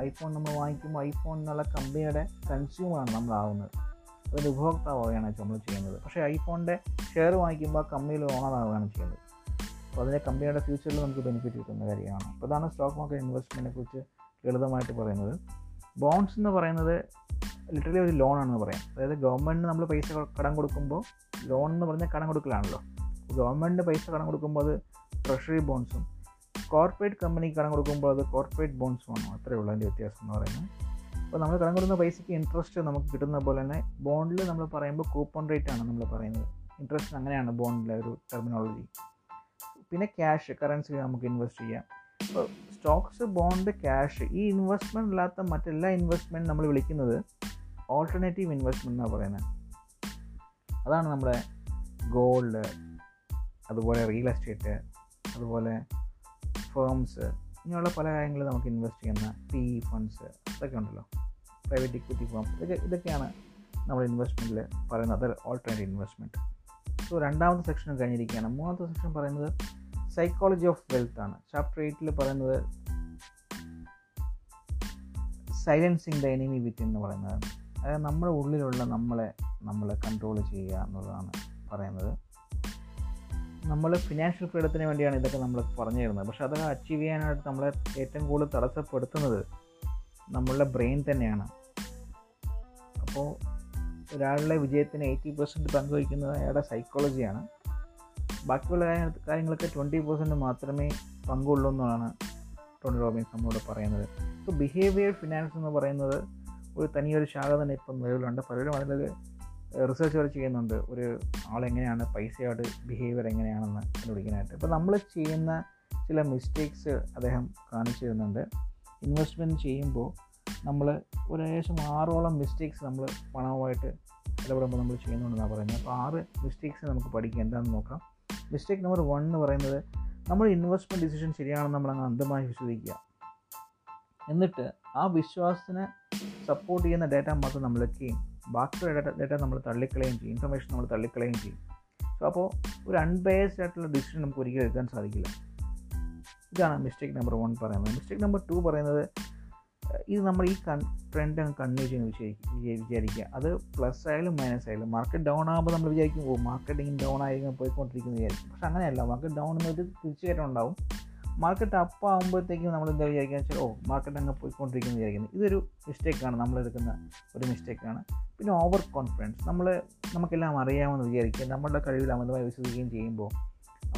ഐഫോൺ നമ്മൾ വാങ്ങിക്കുമ്പോൾ ഐഫോൺ എന്നുള്ള കമ്പനിയുടെ കൺസ്യൂമറാണ് നമ്മളാവുന്നത് അതിന്റെ ഉപഭോക്താവുകയാണ് നമ്മൾ ചെയ്യുന്നത്. പക്ഷേ ഐഫോണിന്റെ ഷെയർ വാങ്ങിക്കുമ്പോൾ കമ്പനിയിൽ കമ്പനിയിൽ ഓണറാവുകയാണ് ചെയ്യുന്നത്. അപ്പോൾ അതിന്റെ കമ്പനിയുടെ ഫ്യൂച്ചറിൽ നമുക്ക് ബെനിഫിറ്റ് കിട്ടുന്ന കാര്യമാണ്. അപ്പോൾ അതാണ് സ്റ്റോക്ക് മാർക്കറ്റ് ഇൻവെസ്റ്റ്മെന്റിനെ കുറിച്ച് ലളിതമായിട്ട് പറയുന്നത്. ബോൺസ് എന്ന് പറയുന്നത് ലിറ്ററലി ഒരു ലോണാണെന്ന് പറയാം. അതായത് ഗവൺമെന്റിന് നമ്മൾ പൈസ കടം കൊടുക്കുമ്പോൾ ലോൺ എന്ന് പറഞ്ഞാൽ കടം കൊടുക്കലാണല്ലോ. ഗവൺമെന്റിന് പൈസ കടം കൊടുക്കുമ്പോൾ അത് ട്രഷറി ബോൺസും കോർപ്പറേറ്റ് കമ്പനിക്ക് കടം കൊടുക്കുമ്പോൾ അത് കോർപ്പറേറ്റ് ബോൺസും അത്രയേ ഉള്ളൂ അതിന്റെ വ്യത്യാസം എന്ന് പറയുന്നത്. അപ്പോൾ നമ്മൾ കടം കൊടുക്കുന്ന പൈസയ്ക്ക് ഇൻട്രസ്റ്റ് നമുക്ക് കിട്ടുന്ന പോലെ തന്നെ ബോണ്ടിൽ നമ്മൾ പറയുമ്പോൾ കൂപ്പൺ റേറ്റ് ആണ് നമ്മൾ പറയുന്നത്. ഇൻട്രസ്റ്റ് അങ്ങനെയാണ് ബോണ്ടിലെ ഒരു ടെർമിനോളജി പിന്നെ ക്യാഷ് കറൻസി നമുക്ക് ഇൻവെസ്റ്റ് ചെയ്യാം. അപ്പോൾ സ്റ്റോക്സ് ബോണ്ട് ക്യാഷ് ഈ ഇൻവെസ്റ്റ്മെന്റ് അല്ലാത്ത മറ്റെല്ലാ ഇൻവെസ്റ്റ്മെന്റ് നമ്മൾ വിളിക്കുന്നത് ഓൾട്ടർനേറ്റീവ് ഇൻവെസ്റ്റ്മെന്റ് എന്നാണ് പറയുന്നത് അതാണ് നമ്മുടെ ഗോൾഡ് അതുപോലെ റിയൽ എസ്റ്റേറ്റ് അതുപോലെ ഫേംസ് ഇങ്ങനെയുള്ള പല കാര്യങ്ങളും നമുക്ക് ഇൻവെസ്റ്റ് ചെയ്യുന്ന പി ഫണ്ട്സ് അതൊക്കെ ഉണ്ടല്ലോ. പ്രൈവറ്റ് ഇക്വിറ്റി ഫേംസ് ഇതൊക്കെ ഇതൊക്കെയാണ് നമ്മൾ ഇൻവെസ്റ്റ്മെന്റിൽ പറയുന്നത്. അതർ ഓൾട്ടർനേറ്റീവ് ഇൻവെസ്റ്റ്മെന്റ് സോ രണ്ടാമത്തെ സെക്ഷൻ കഴിഞ്ഞിരിക്കുകയാണ്. മൂന്നാമത്തെ സെക്ഷൻ പറയുന്നത് സൈക്കോളജി ഓഫ് വെൽത്ത് ആണ്. ചാപ്റ്റർ എയ്റ്റിൽ പറയുന്നത് സൈലൻസിങ് ദ എനിമി വിത്ത് എന്ന് പറയുന്നത്. അതായത് നമ്മുടെ ഉള്ളിലുള്ള നമ്മളെ നമ്മൾ കൺട്രോൾ ചെയ്യുക എന്നുള്ളതാണ് പറയുന്നത്. നമ്മൾ ഫിനാൻഷ്യൽ ഫ്രീഡത്തിന് വേണ്ടിയാണ് ഇതൊക്കെ നമ്മൾ പറഞ്ഞു തരുന്നത് പക്ഷേ അതൊക്കെ അച്ചീവ് ചെയ്യാനായിട്ട് നമ്മളെ ഏറ്റവും കൂടുതൽ തടസ്സപ്പെടുത്തുന്നത് നമ്മളുടെ ബ്രെയിൻ തന്നെയാണ്. അപ്പോൾ ഒരാളുടെ വിജയത്തിന് എയ്റ്റി പെർസെന്റ് പങ്കുവയ്ക്കുന്നത് അയാളുടെ സൈക്കോളജിയാണ്. ബാക്കിയുള്ള കാര്യങ്ങളൊക്കെ ട്വന്റി പെർസെന്റ് മാത്രമേ പങ്കുള്ളൂ എന്നാണ് ടോണി റോബിൻസ് നമ്മളോട് പറയുന്നത്. സോ ബിഹേവിയർ ഫിനാൻസ് എന്ന് പറയുന്നത് ഒരു തനിയൊരു ശാഖ തന്നെ ഇപ്പം നിലവിലുണ്ട്. പലരും അതിൽ റിസർച്ച് വരെ ചെയ്യുന്നുണ്ട്. ഒരു ആളെങ്ങനെയാണ് പൈസയോട് ബിഹേവിയർ എങ്ങനെയാണെന്ന് കണ്ടുപിടിക്കാനായിട്ട്. അപ്പോൾ നമ്മൾ ചെയ്യുന്ന ചില മിസ്റ്റേക്സ് അദ്ദേഹം കാണിച്ചു തരുന്നുണ്ട്. ഇൻവെസ്റ്റ്മെന്റ് ചെയ്യുമ്പോൾ നമ്മൾ ഒരു ഏകദേശം ആറോളം മിസ്റ്റേക്സ് നമ്മൾ പണവുമായിട്ട് ഇടപെടുമ്പോൾ നമ്മൾ ചെയ്യുന്നുണ്ടെന്നാണ് പറയുന്നത്. അപ്പോൾ ആറ് മിസ്റ്റേക്സ് നമുക്ക് പഠിക്കാം. എന്താണെന്ന് നോക്കാം. മിസ്റ്റേക്ക് നമ്പർ വൺ എന്ന് പറയുന്നത് നമ്മൾ ഇൻവെസ്റ്റ്മെന്റ് ഡിസിഷൻ ശരിയാണെന്ന് നമ്മൾ അങ്ങ് അന്ധമായി വിശ്വസിക്കുക. എന്നിട്ട് ആ വിശ്വാസത്തിന് സപ്പോർട്ട് ചെയ്യുന്ന ഡേറ്റ മാത്രം നമ്മൾ വെക്കുകയും ബാക്കിയുള്ള ഡേറ്റ ഡേറ്റ നമ്മൾ തള്ളിക്കളയുകയും ചെയ്യും. ഇൻഫർമേഷൻ നമ്മൾ തള്ളിക്കളയുകയും ചെയ്യും. സോ അപ്പോൾ ഒരു അൺബേസ്ഡ് ആയിട്ടുള്ള ഡിസിഷൻ നമുക്ക് ഒരിക്കലും എടുക്കാൻ സാധിക്കില്ല. ഇതാണ് മിസ്റ്റേക്ക് നമ്പർ വൺ പറയുന്നത്. മിസ്റ്റേക്ക് നമ്പർ ടു പറയുന്നത് ഇത് നമ്മൾ ഈ കൺ ട്രെൻഡ് അങ്ങ് കണ്ടിന്യൂ ചെയ്യുന്ന വിചാരിക്കുക വിചാരിക്കുക. അത് പ്ലസ് ആയാലും മൈനസ് ആയാലും മാർക്കറ്റ് ഡൗൺ ആകുമ്പോൾ നമ്മൾ വിചാരിക്കും ഓ മാർക്കറ്റിങ് ഡൗൺ ആയിരിക്കും പോയിക്കൊണ്ടിരിക്കുന്നത് വിചാരിക്കും. പക്ഷെ അങ്ങനെയല്ല. മാർക്കറ്റ് ഡൗൺ എന്നൊരു തിരിച്ചുകയറ്റം ഉണ്ടാവും. മാർക്കറ്റ് അപ്പ് ആകുമ്പോഴത്തേക്കും നമ്മൾ എന്താ വിചാരിക്കുക വെച്ചാൽ ഓ മാർക്കറ്റ് അങ്ങ് പോയിക്കൊണ്ടിരിക്കുന്നു വിചാരിക്കുന്നത് ഇതൊരു മിസ്റ്റേക്കാണ് നമ്മൾ എടുക്കുന്ന ഒരു മിസ്റ്റേക്കാണ് പിന്നെ ഓവർ കോൺഫിഡൻസ് നമ്മൾ നമുക്കെല്ലാം അറിയാമെന്ന് വിചാരിക്കുക. നമ്മളുടെ കഴിവിൽ അമിതമായി വിശ്വസിക്കുകയും ചെയ്യുമ്പോൾ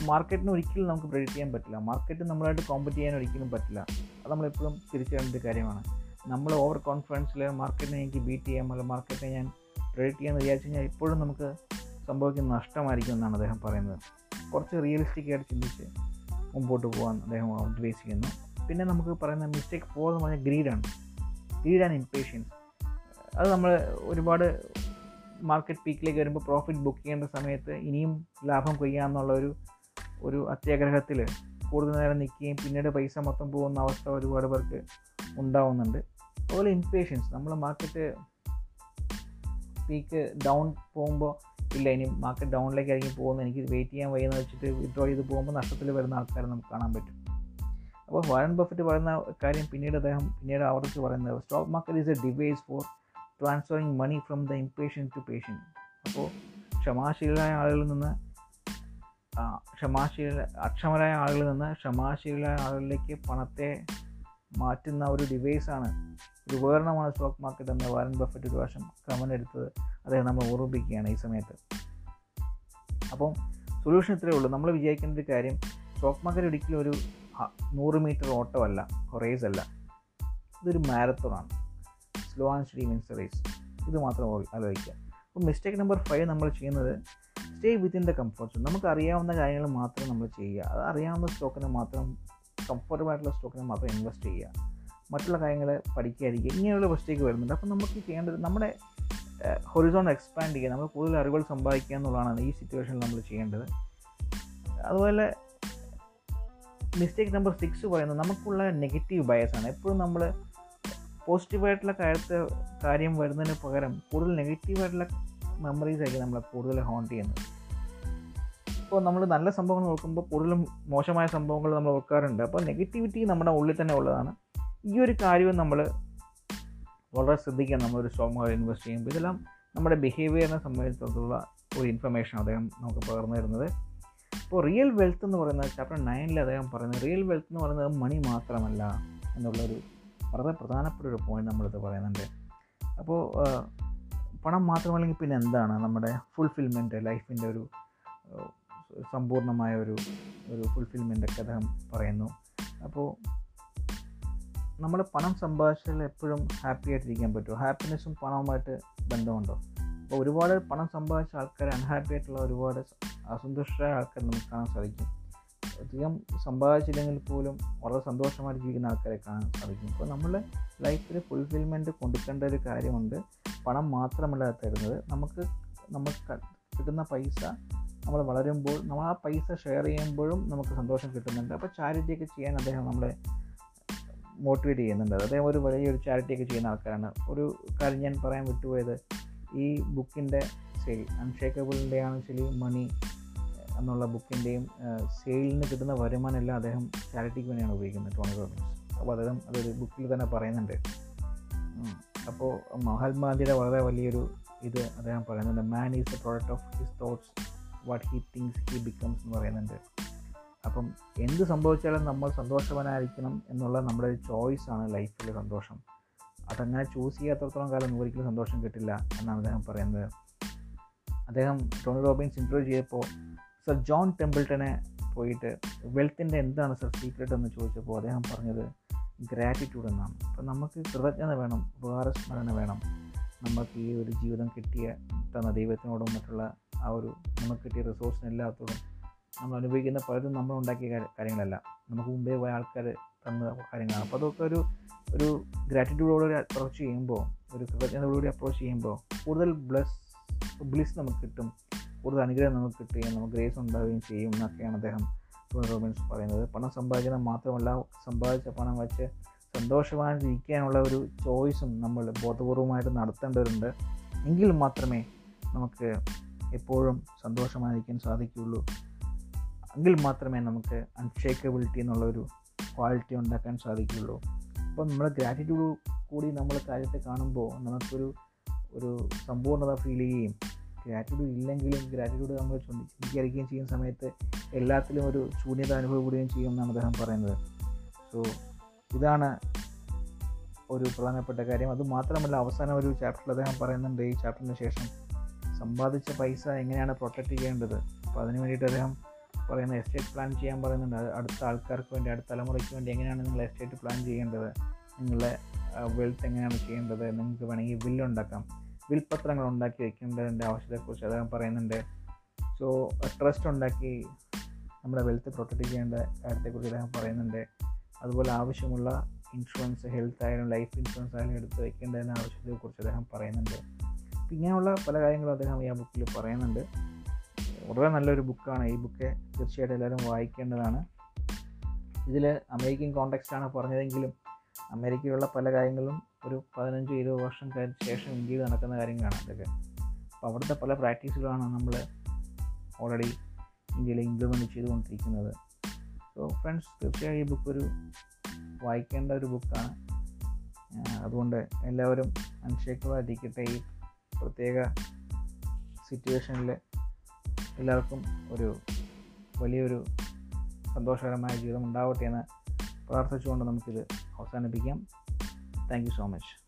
മാർക്കറ്റിന് ഒരിക്കലും നമുക്ക് പ്രെഡിക്റ്റ് ചെയ്യാൻ പറ്റില്ല. മാർക്കറ്റ് നമ്മളായിട്ട് കോമ്പറ്റ് ചെയ്യാൻ ഒരിക്കലും പറ്റില്ല. അത് നമ്മളെപ്പോഴും തിരിച്ചറിയേണ്ട കാര്യമാണ്. നമ്മൾ ഓവർ കോൺഫിഡൻസിൽ മാർക്കറ്റിനെ എനിക്ക് ബീറ്റ് ചെയ്യാം അല്ലെങ്കിൽ മാർക്കറ്റിനെ ഞാൻ പ്രെഡിക്റ്റ് ചെയ്യാമെന്ന് വിചാരിച്ചു കഴിഞ്ഞാൽ ഇപ്പോഴും നമുക്ക് സംഭവിക്കുന്ന നഷ്ടമായിരിക്കും എന്നാണ് അദ്ദേഹം പറയുന്നത്. കുറച്ച് റിയലിസ്റ്റിക് ആയിട്ട് ചിന്തിച്ച് മുമ്പോട്ട് പോകാൻ അദ്ദേഹം ഉദ്ദേശിക്കുന്നു. പിന്നെ നമുക്ക് പറയുന്ന മിസ്റ്റേക്ക് ഫോർ എന്ന് പറഞ്ഞാൽ ഗ്രീഡാണ് ഗ്രീഡ് ആൻഡ് ഇംപേഷ്യൻസ് അത് നമ്മൾ ഒരുപാട് മാർക്കറ്റ് പീക്കിലേക്ക് വരുമ്പോൾ പ്രോഫിറ്റ് ബുക്ക് ചെയ്യേണ്ട സമയത്ത് ഇനിയും ലാഭം കൊയ്യാമെന്നുള്ള ഒരു ഒരു അത്യാഗ്രഹത്തിൽ കൂടുതൽ നേരം നിൽക്കുകയും പിന്നീട് പൈസ മൊത്തം പോകുന്ന അവസ്ഥ ഒരുപാട് പേർക്ക് ഉണ്ടാവുന്നുണ്ട്. അതുപോലെ ഇൻഫ്ലേഷൻസ് നമ്മൾ മാർക്കറ്റ് പീക്ക് ഡൗൺ പോകുമ്പോൾ ഇല്ല ഇനി മാർക്കറ്റ് ഡൗണിലേക്ക് ഇറങ്ങി പോകുന്നത് എനിക്ക് വെയിറ്റ് ചെയ്യാൻ വയ്യെന്ന് വെച്ചിട്ട് വിഡ്രോ ചെയ്ത് പോകുമ്പോൾ നഷ്ടത്തിൽ വരുന്ന ആൾക്കാരെ നമുക്ക് കാണാൻ പറ്റും. അപ്പോൾ വാരൻ ബഫറ്റ് പറയുന്ന കാര്യം പിന്നീട് അദ്ദേഹം പിന്നീട് ആവർത്തിച്ച് പറയുന്നത് stock market is a device for transferring money from the impatient to patient അപ്പോൾ ക്ഷമാശീലരായ ആളുകളിൽ നിന്ന് ക്ഷമാശീല അക്ഷമരായ ആളുകളിൽ നിന്ന് ക്ഷമാശീലരായ ആളുകളിലേക്ക് പണത്തെ മാറ്റുന്ന ഒരു ഡിവൈസാണ് ഒരു ഉപകരണമാണ് സ്റ്റോക്ക് മാർക്കറ്റ് എന്ന് വാരൻ ബഫറ്റ് ഒരു വർഷം കമന്റ് എടുത്തത്. അദ്ദേഹം നമ്മൾ ഓർമ്മിപ്പിക്കുകയാണ് ഈ സമയത്ത്. അപ്പം സൊല്യൂഷൻ ഇത്രയേ ഉള്ളൂ. നമ്മൾ വിചാരിക്കേണ്ട ഒരു കാര്യം സ്റ്റോക്ക് മാർക്കറ്റ് ഒരിക്കലും ഒരു നൂറ് മീറ്റർ ഓട്ടമല്ല റേസ് അല്ല. ഇതൊരു മാരത്തോണാണ് slow and steady means race ഇത് മാത്രം ആലോചിക്കുക. അപ്പോൾ മിസ്റ്റേക്ക് നമ്പർ ഫൈവ് നമ്മൾ ചെയ്യുന്നത് stay within the comfort zone നമുക്ക് അറിയാവുന്ന കാര്യങ്ങൾ മാത്രം നമ്മൾ ചെയ്യുക. അത് അറിയാവുന്ന സ്റ്റോക്കിനെ മാത്രം കംഫർട്ടബിൾ ആയിട്ടുള്ള സ്റ്റോക്കിന് മാത്രം ഇൻവെസ്റ്റ് ചെയ്യുക. മറ്റുള്ള കാര്യങ്ങൾ പഠിക്കാതിരിക്കുക. ഇങ്ങനെയുള്ള മിസ്റ്റേക്ക് വരുന്നുണ്ട്. അപ്പോൾ നമുക്ക് ചെയ്യേണ്ടത് നമ്മുടെ ഹൊറിസോൺ എക്സ്പാൻഡ് ചെയ്യുക. നമ്മൾ കൂടുതൽ അറിവുകൾ സമ്പാദിക്കുക എന്നുള്ളതാണ് ഈ സിറ്റുവേഷനിൽ നമ്മൾ ചെയ്യേണ്ടത്. അതുപോലെ മിസ്റ്റേക്ക് നമ്പർ സിക്സ് പറയുന്നത് നമുക്കുള്ള നെഗറ്റീവ് ബയസാണ് എപ്പോഴും നമ്മൾ പോസിറ്റീവായിട്ടുള്ള കാര്യത്തെ കാര്യം വരുന്നതിന് പകരം കൂടുതൽ നെഗറ്റീവായിട്ടുള്ള മെമ്മറീസ് ആയിരിക്കും നമ്മളെ കൂടുതൽ ഹോണ്ട് ചെയ്യുന്നത് ഇപ്പോൾ നമ്മൾ നല്ല സംഭവങ്ങൾ നോക്കുമ്പോൾ കൂടുതലും മോശമായ സംഭവങ്ങൾ നമ്മൾ ഓർക്കാറുണ്ട്. അപ്പോൾ നെഗറ്റിവിറ്റി നമ്മുടെ ഉള്ളിൽ തന്നെ ഉള്ളതാണ്. ഈ ഒരു കാര്യവും നമ്മൾ വളരെ ശ്രദ്ധിക്കണം. നമ്മളൊരു സ്റ്റോക്ക് ഇൻവെസ്റ്റ് ചെയ്യുമ്പോൾ ഇതെല്ലാം നമ്മുടെ ബിഹേവിയറിനെ സംബന്ധിച്ചിടത്തോളം ഒരു ഇൻഫർമേഷൻ അദ്ദേഹം നമുക്ക് പകർന്നു തരുന്നത്. ഇപ്പോൾ റിയൽ വെൽത്ത് എന്ന് പറയുന്നത് ചാപ്റ്റർ നയനിൽ അദ്ദേഹം പറയുന്നത് റിയൽ വെൽത്ത് എന്ന് പറയുന്നത് മണി മാത്രമല്ല എന്നുള്ളൊരു വളരെ പ്രധാനപ്പെട്ട ഒരു പോയിന്റ് നമ്മളിത് പറയുന്നുണ്ട്. അപ്പോൾ പണം മാത്രമല്ലെങ്കിൽ പിന്നെ എന്താണ് നമ്മുടെ ഫുൾഫിൽമെന്റ് ലൈഫിന്റെ ഒരു സമ്പൂർണമായ ഒരു ഒരു ഫുൾഫിൽമെന്റ് ഒക്കെ അദ്ദേഹം പറയുന്നു. അപ്പോൾ നമ്മൾ പണം സമ്പാദിച്ചാൽ എപ്പോഴും ഹാപ്പി ആയിട്ടിരിക്കാൻ പറ്റുമോ? ഹാപ്പിനെസ്സും പണവുമായിട്ട് ബന്ധമുണ്ടോ? അപ്പോൾ ഒരുപാട് പണം സമ്പാദിച്ച ആൾക്കാർ അൺഹാപ്പി ആയിട്ടുള്ള ഒരുപാട് അസന്തുഷ്ടരായ ആൾക്കാർ നമുക്ക് കാണാൻ സാധിക്കും. അധികം സമ്പാദിച്ചില്ലെങ്കിൽ പോലും വളരെ സന്തോഷമായിട്ട് ജീവിക്കുന്ന ആൾക്കാരെ കാണാൻ സാധിക്കും. അപ്പോൾ നമ്മൾ ലൈഫിൽ ഫുൾഫിൽമെന്റ് കൊടുക്കേണ്ട ഒരു കാര്യമുണ്ട്. പണം മാത്രമല്ല തരുന്നത്. നമുക്ക് നമ്മൾ കിട്ടുന്ന പൈസ നമ്മൾ വളരുമ്പോൾ നമ്മൾ ആ പൈസ ഷെയർ ചെയ്യുമ്പോഴും നമുക്ക് സന്തോഷം കിട്ടുന്നുണ്ട്. അപ്പോൾ ചാരിറ്റിയൊക്കെ ചെയ്യാൻ അദ്ദേഹം നമ്മളെ മോട്ടിവേറ്റ് ചെയ്യുന്നുണ്ട്. അദ്ദേഹം ഒരു വലിയൊരു ചാരിറ്റിയൊക്കെ ചെയ്യുന്ന ആൾക്കാരാണ്. ഒരു കാര്യം ഞാൻ പറയാൻ വിട്ടുപോയത് ഈ ബുക്കിന്റെ സെയിൽ അൺഷേക്കബിളിന്റെ ആണ് ശരി മണി എന്നുള്ള ബുക്കിന്റെയും സെയിലിൽ നിന്ന് കിട്ടുന്ന വരുമാനം എല്ലാം അദ്ദേഹം ചാരിറ്റിക്ക് വേണ്ടിയാണ് ഉപയോഗിക്കുന്നത് ടോണി റോബിൻസ് അപ്പോൾ അദ്ദേഹം അതൊരു ബുക്കിൽ തന്നെ പറയുന്നുണ്ട്. അപ്പോൾ മഹാത്മാഗാന്ധിയുടെ വളരെ വലിയൊരു ഇത് അദ്ദേഹം പറയുന്നുണ്ട് man is the product of his thoughts what he thinks he becomes എന്ന് പറയുന്നുണ്ട്. അപ്പം എന്ത് സംഭവിച്ചാലും നമ്മൾ സന്തോഷവാനായിരിക്കണം എന്നുള്ള നമ്മുടെ ഒരു ചോയ്സാണ് ലൈഫിലെ സന്തോഷം. അതങ്ങനെ ചൂസ് ചെയ്യാത്തടത്തോളം കാലം ഒരിക്കലും സന്തോഷം കിട്ടില്ല എന്നാണ് അദ്ദേഹം പറയുന്നത്. അദ്ദേഹം ടോണി റോബിൻസ് ഇൻട്രോ ചെയ്തപ്പോൾ സർ ജോൺ ടെമ്പിൾട്ടനെ പോയിട്ട് വെൽത്തിന്റെ എന്താണ് സർ സീക്രട്ട് എന്ന് ചോദിച്ചപ്പോൾ അദ്ദേഹം പറഞ്ഞത് ഗ്രാറ്റിറ്റ്യൂഡ് എന്നാണ്. അപ്പം നമുക്ക് കൃതജ്ഞത വേണം ഉപകാരസ്മരണ വേണം. നമുക്ക് ഈ ഒരു ജീവിതം കിട്ടിയ തന്ന ദൈവത്തിനോടും മറ്റുള്ള ആ ഒരു നമുക്ക് കിട്ടിയ റിസോഴ്സിന് എല്ലാത്തോടും നമ്മൾ അനുഭവിക്കുന്ന പലരും നമ്മൾ ഉണ്ടാക്കിയ കാര്യങ്ങളല്ല. നമുക്ക് മുമ്പേ പോയ ആൾക്കാർ തന്ന കാര്യങ്ങളാണ്. അപ്പോൾ അതൊക്കെ ഒരു ഒരു ഗ്രാറ്റിറ്റ്യൂഡോടുകൂടി അപ്രോച്ച് ചെയ്യുമ്പോൾ ഒരു കൃതജ്ഞതയോടുകൂടി അപ്രോച്ച് ചെയ്യുമ്പോൾ കൂടുതൽ ബ്ലസ് ബ്ലിസ് നമുക്ക് കിട്ടും. കൂടുതൽ അനുഗ്രഹം നമുക്ക് കിട്ടുകയും നമുക്ക് ഗ്രേസ് ഉണ്ടാവുകയും ചെയ്യും എന്നൊക്കെയാണ് അദ്ദേഹം റോബിൻസ് പറയുന്നത്. പണം സമ്പാദിക്കണം മാത്രമല്ല സമ്പാദിച്ച പണം വെച്ച് സന്തോഷമായിട്ടിരിക്കാനുള്ള ഒരു ചോയ്സും നമ്മൾ ബോധപൂർവമായിട്ട് നടത്തേണ്ടതുണ്ട് എങ്കിൽ മാത്രമേ നമുക്ക് എപ്പോഴും സന്തോഷമായിരിക്കാൻ സാധിക്കുകയുള്ളൂ. എങ്കിൽ മാത്രമേ നമുക്ക് അൺഷേക്കബിലിറ്റി എന്നുള്ളൊരു ക്വാളിറ്റി ഉണ്ടാക്കാൻ സാധിക്കുകയുള്ളൂ. അപ്പോൾ നമ്മൾ ഗ്രാറ്റിറ്റ്യൂഡ് കൂടി നമ്മൾ കാര്യത്തെ കാണുമ്പോൾ നമുക്കൊരു ഒരു സമ്പൂർണത ഫീൽ ചെയ്യുകയും ഗ്രാറ്റിറ്റ്യൂഡ് ഇല്ലെങ്കിലും ഗ്രാറ്റിറ്റ്യൂഡ് നമ്മൾ ചിന്തിക്കാതിരിക്കുകയും ചെയ്യുന്ന സമയത്ത് എല്ലാത്തിലും ഒരു ശൂന്യത അനുഭവപ്പെടുകയും ചെയ്യും എന്നാണ് അദ്ദേഹം പറയുന്നത്. സോ ഇതാണ് ഒരു പ്രധാനപ്പെട്ട കാര്യം. അത് മാത്രമല്ല അവസാനം ഒരു ചാപ്റ്ററിൽ അദ്ദേഹം പറയുന്നുണ്ട് ഈ ചാപ്റ്ററിന് ശേഷം സമ്പാദിച്ച പൈസ എങ്ങനെയാണ് പ്രൊട്ടക്റ്റ് ചെയ്യേണ്ടത്? അപ്പോൾ അതിന് വേണ്ടിയിട്ട് അദ്ദേഹം പറയുന്ന എസ്റ്റേറ്റ് പ്ലാൻ ചെയ്യാൻ പറയുന്നുണ്ട്. അടുത്ത ആൾക്കാർക്ക് വേണ്ടി അടുത്ത തലമുറയ്ക്ക് വേണ്ടി എങ്ങനെയാണ് നിങ്ങൾ എസ്റ്റേറ്റ് പ്ലാൻ ചെയ്യേണ്ടത്? നിങ്ങളുടെ വെൽത്ത് എങ്ങനെയാണ് ചെയ്യേണ്ടത്? നിങ്ങൾക്ക് വേണമെങ്കിൽ ബില്ലുണ്ടാക്കാം വിൽപത്രങ്ങൾ ഉണ്ടാക്കി വയ്ക്കേണ്ടതിന്റെ ആവശ്യത്തെക്കുറിച്ച് അദ്ദേഹം പറയുന്നുണ്ട്. സോ ട്രസ്റ്റ് ഉണ്ടാക്കി നമ്മുടെ വെൽത്ത് പ്രൊട്ടക്റ്റ് ചെയ്യേണ്ട കാര്യത്തെക്കുറിച്ച് അദ്ദേഹം പറയുന്നുണ്ട്. അതുപോലെ ആവശ്യമുള്ള ഇൻഷുറൻസ് ഹെൽത്ത് ആയാലും ലൈഫ് ഇൻഷുറൻസ് ആയാലും എടുത്ത് വെക്കേണ്ടതിന്റെ ആവശ്യത്തെക്കുറിച്ച് അദ്ദേഹം പറയുന്നുണ്ട്. ഇങ്ങനെയുള്ള പല കാര്യങ്ങളും അദ്ദേഹം ഈ ആ ബുക്കിൽ പറയുന്നുണ്ട്. വളരെ നല്ലൊരു ബുക്കാണ് ഈ ബുക്ക് തീർച്ചയായിട്ടും എല്ലാവരും വായിക്കേണ്ടതാണ്. ഇതിൽ അമേരിക്കൻ കോണ്ടെക്സ്റ്റാണ് പറഞ്ഞതെങ്കിലും അമേരിക്കയിലുള്ള പല കാര്യങ്ങളും ഒരു പതിനഞ്ച് ഇരുപത് വർഷം ശേഷം ഇന്ത്യയിൽ നടക്കുന്ന കാര്യങ്ങളാണ് ഇതൊക്കെ അപ്പോൾ അവിടുത്തെ പല പ്രാക്ടീസുകളാണ് നമ്മൾ ഓൾറെഡി ഇന്ത്യയിൽ ഇംപ്ലിമെന്റ് ചെയ്തുകൊണ്ടിരിക്കുന്നത്. സോ ഫ്രണ്ട്സ് തീർച്ചയായും ഈ ബുക്ക് ഒരു വായിക്കേണ്ട ഒരു ബുക്കാണ് അതുകൊണ്ട് എല്ലാവരും അൺഷേക്കബിളായിരിക്കട്ടെ ഈ പ്രത്യേക സിറ്റുവേഷനിൽ എല്ലാവർക്കും ഒരു വലിയൊരു സന്തോഷകരമായ ജീവിതം ഉണ്ടാവട്ടെ എന്ന് പ്രാർത്ഥിച്ചുകൊണ്ട് നമുക്കിത് അവസാനിപ്പിക്കാം. Thank you so much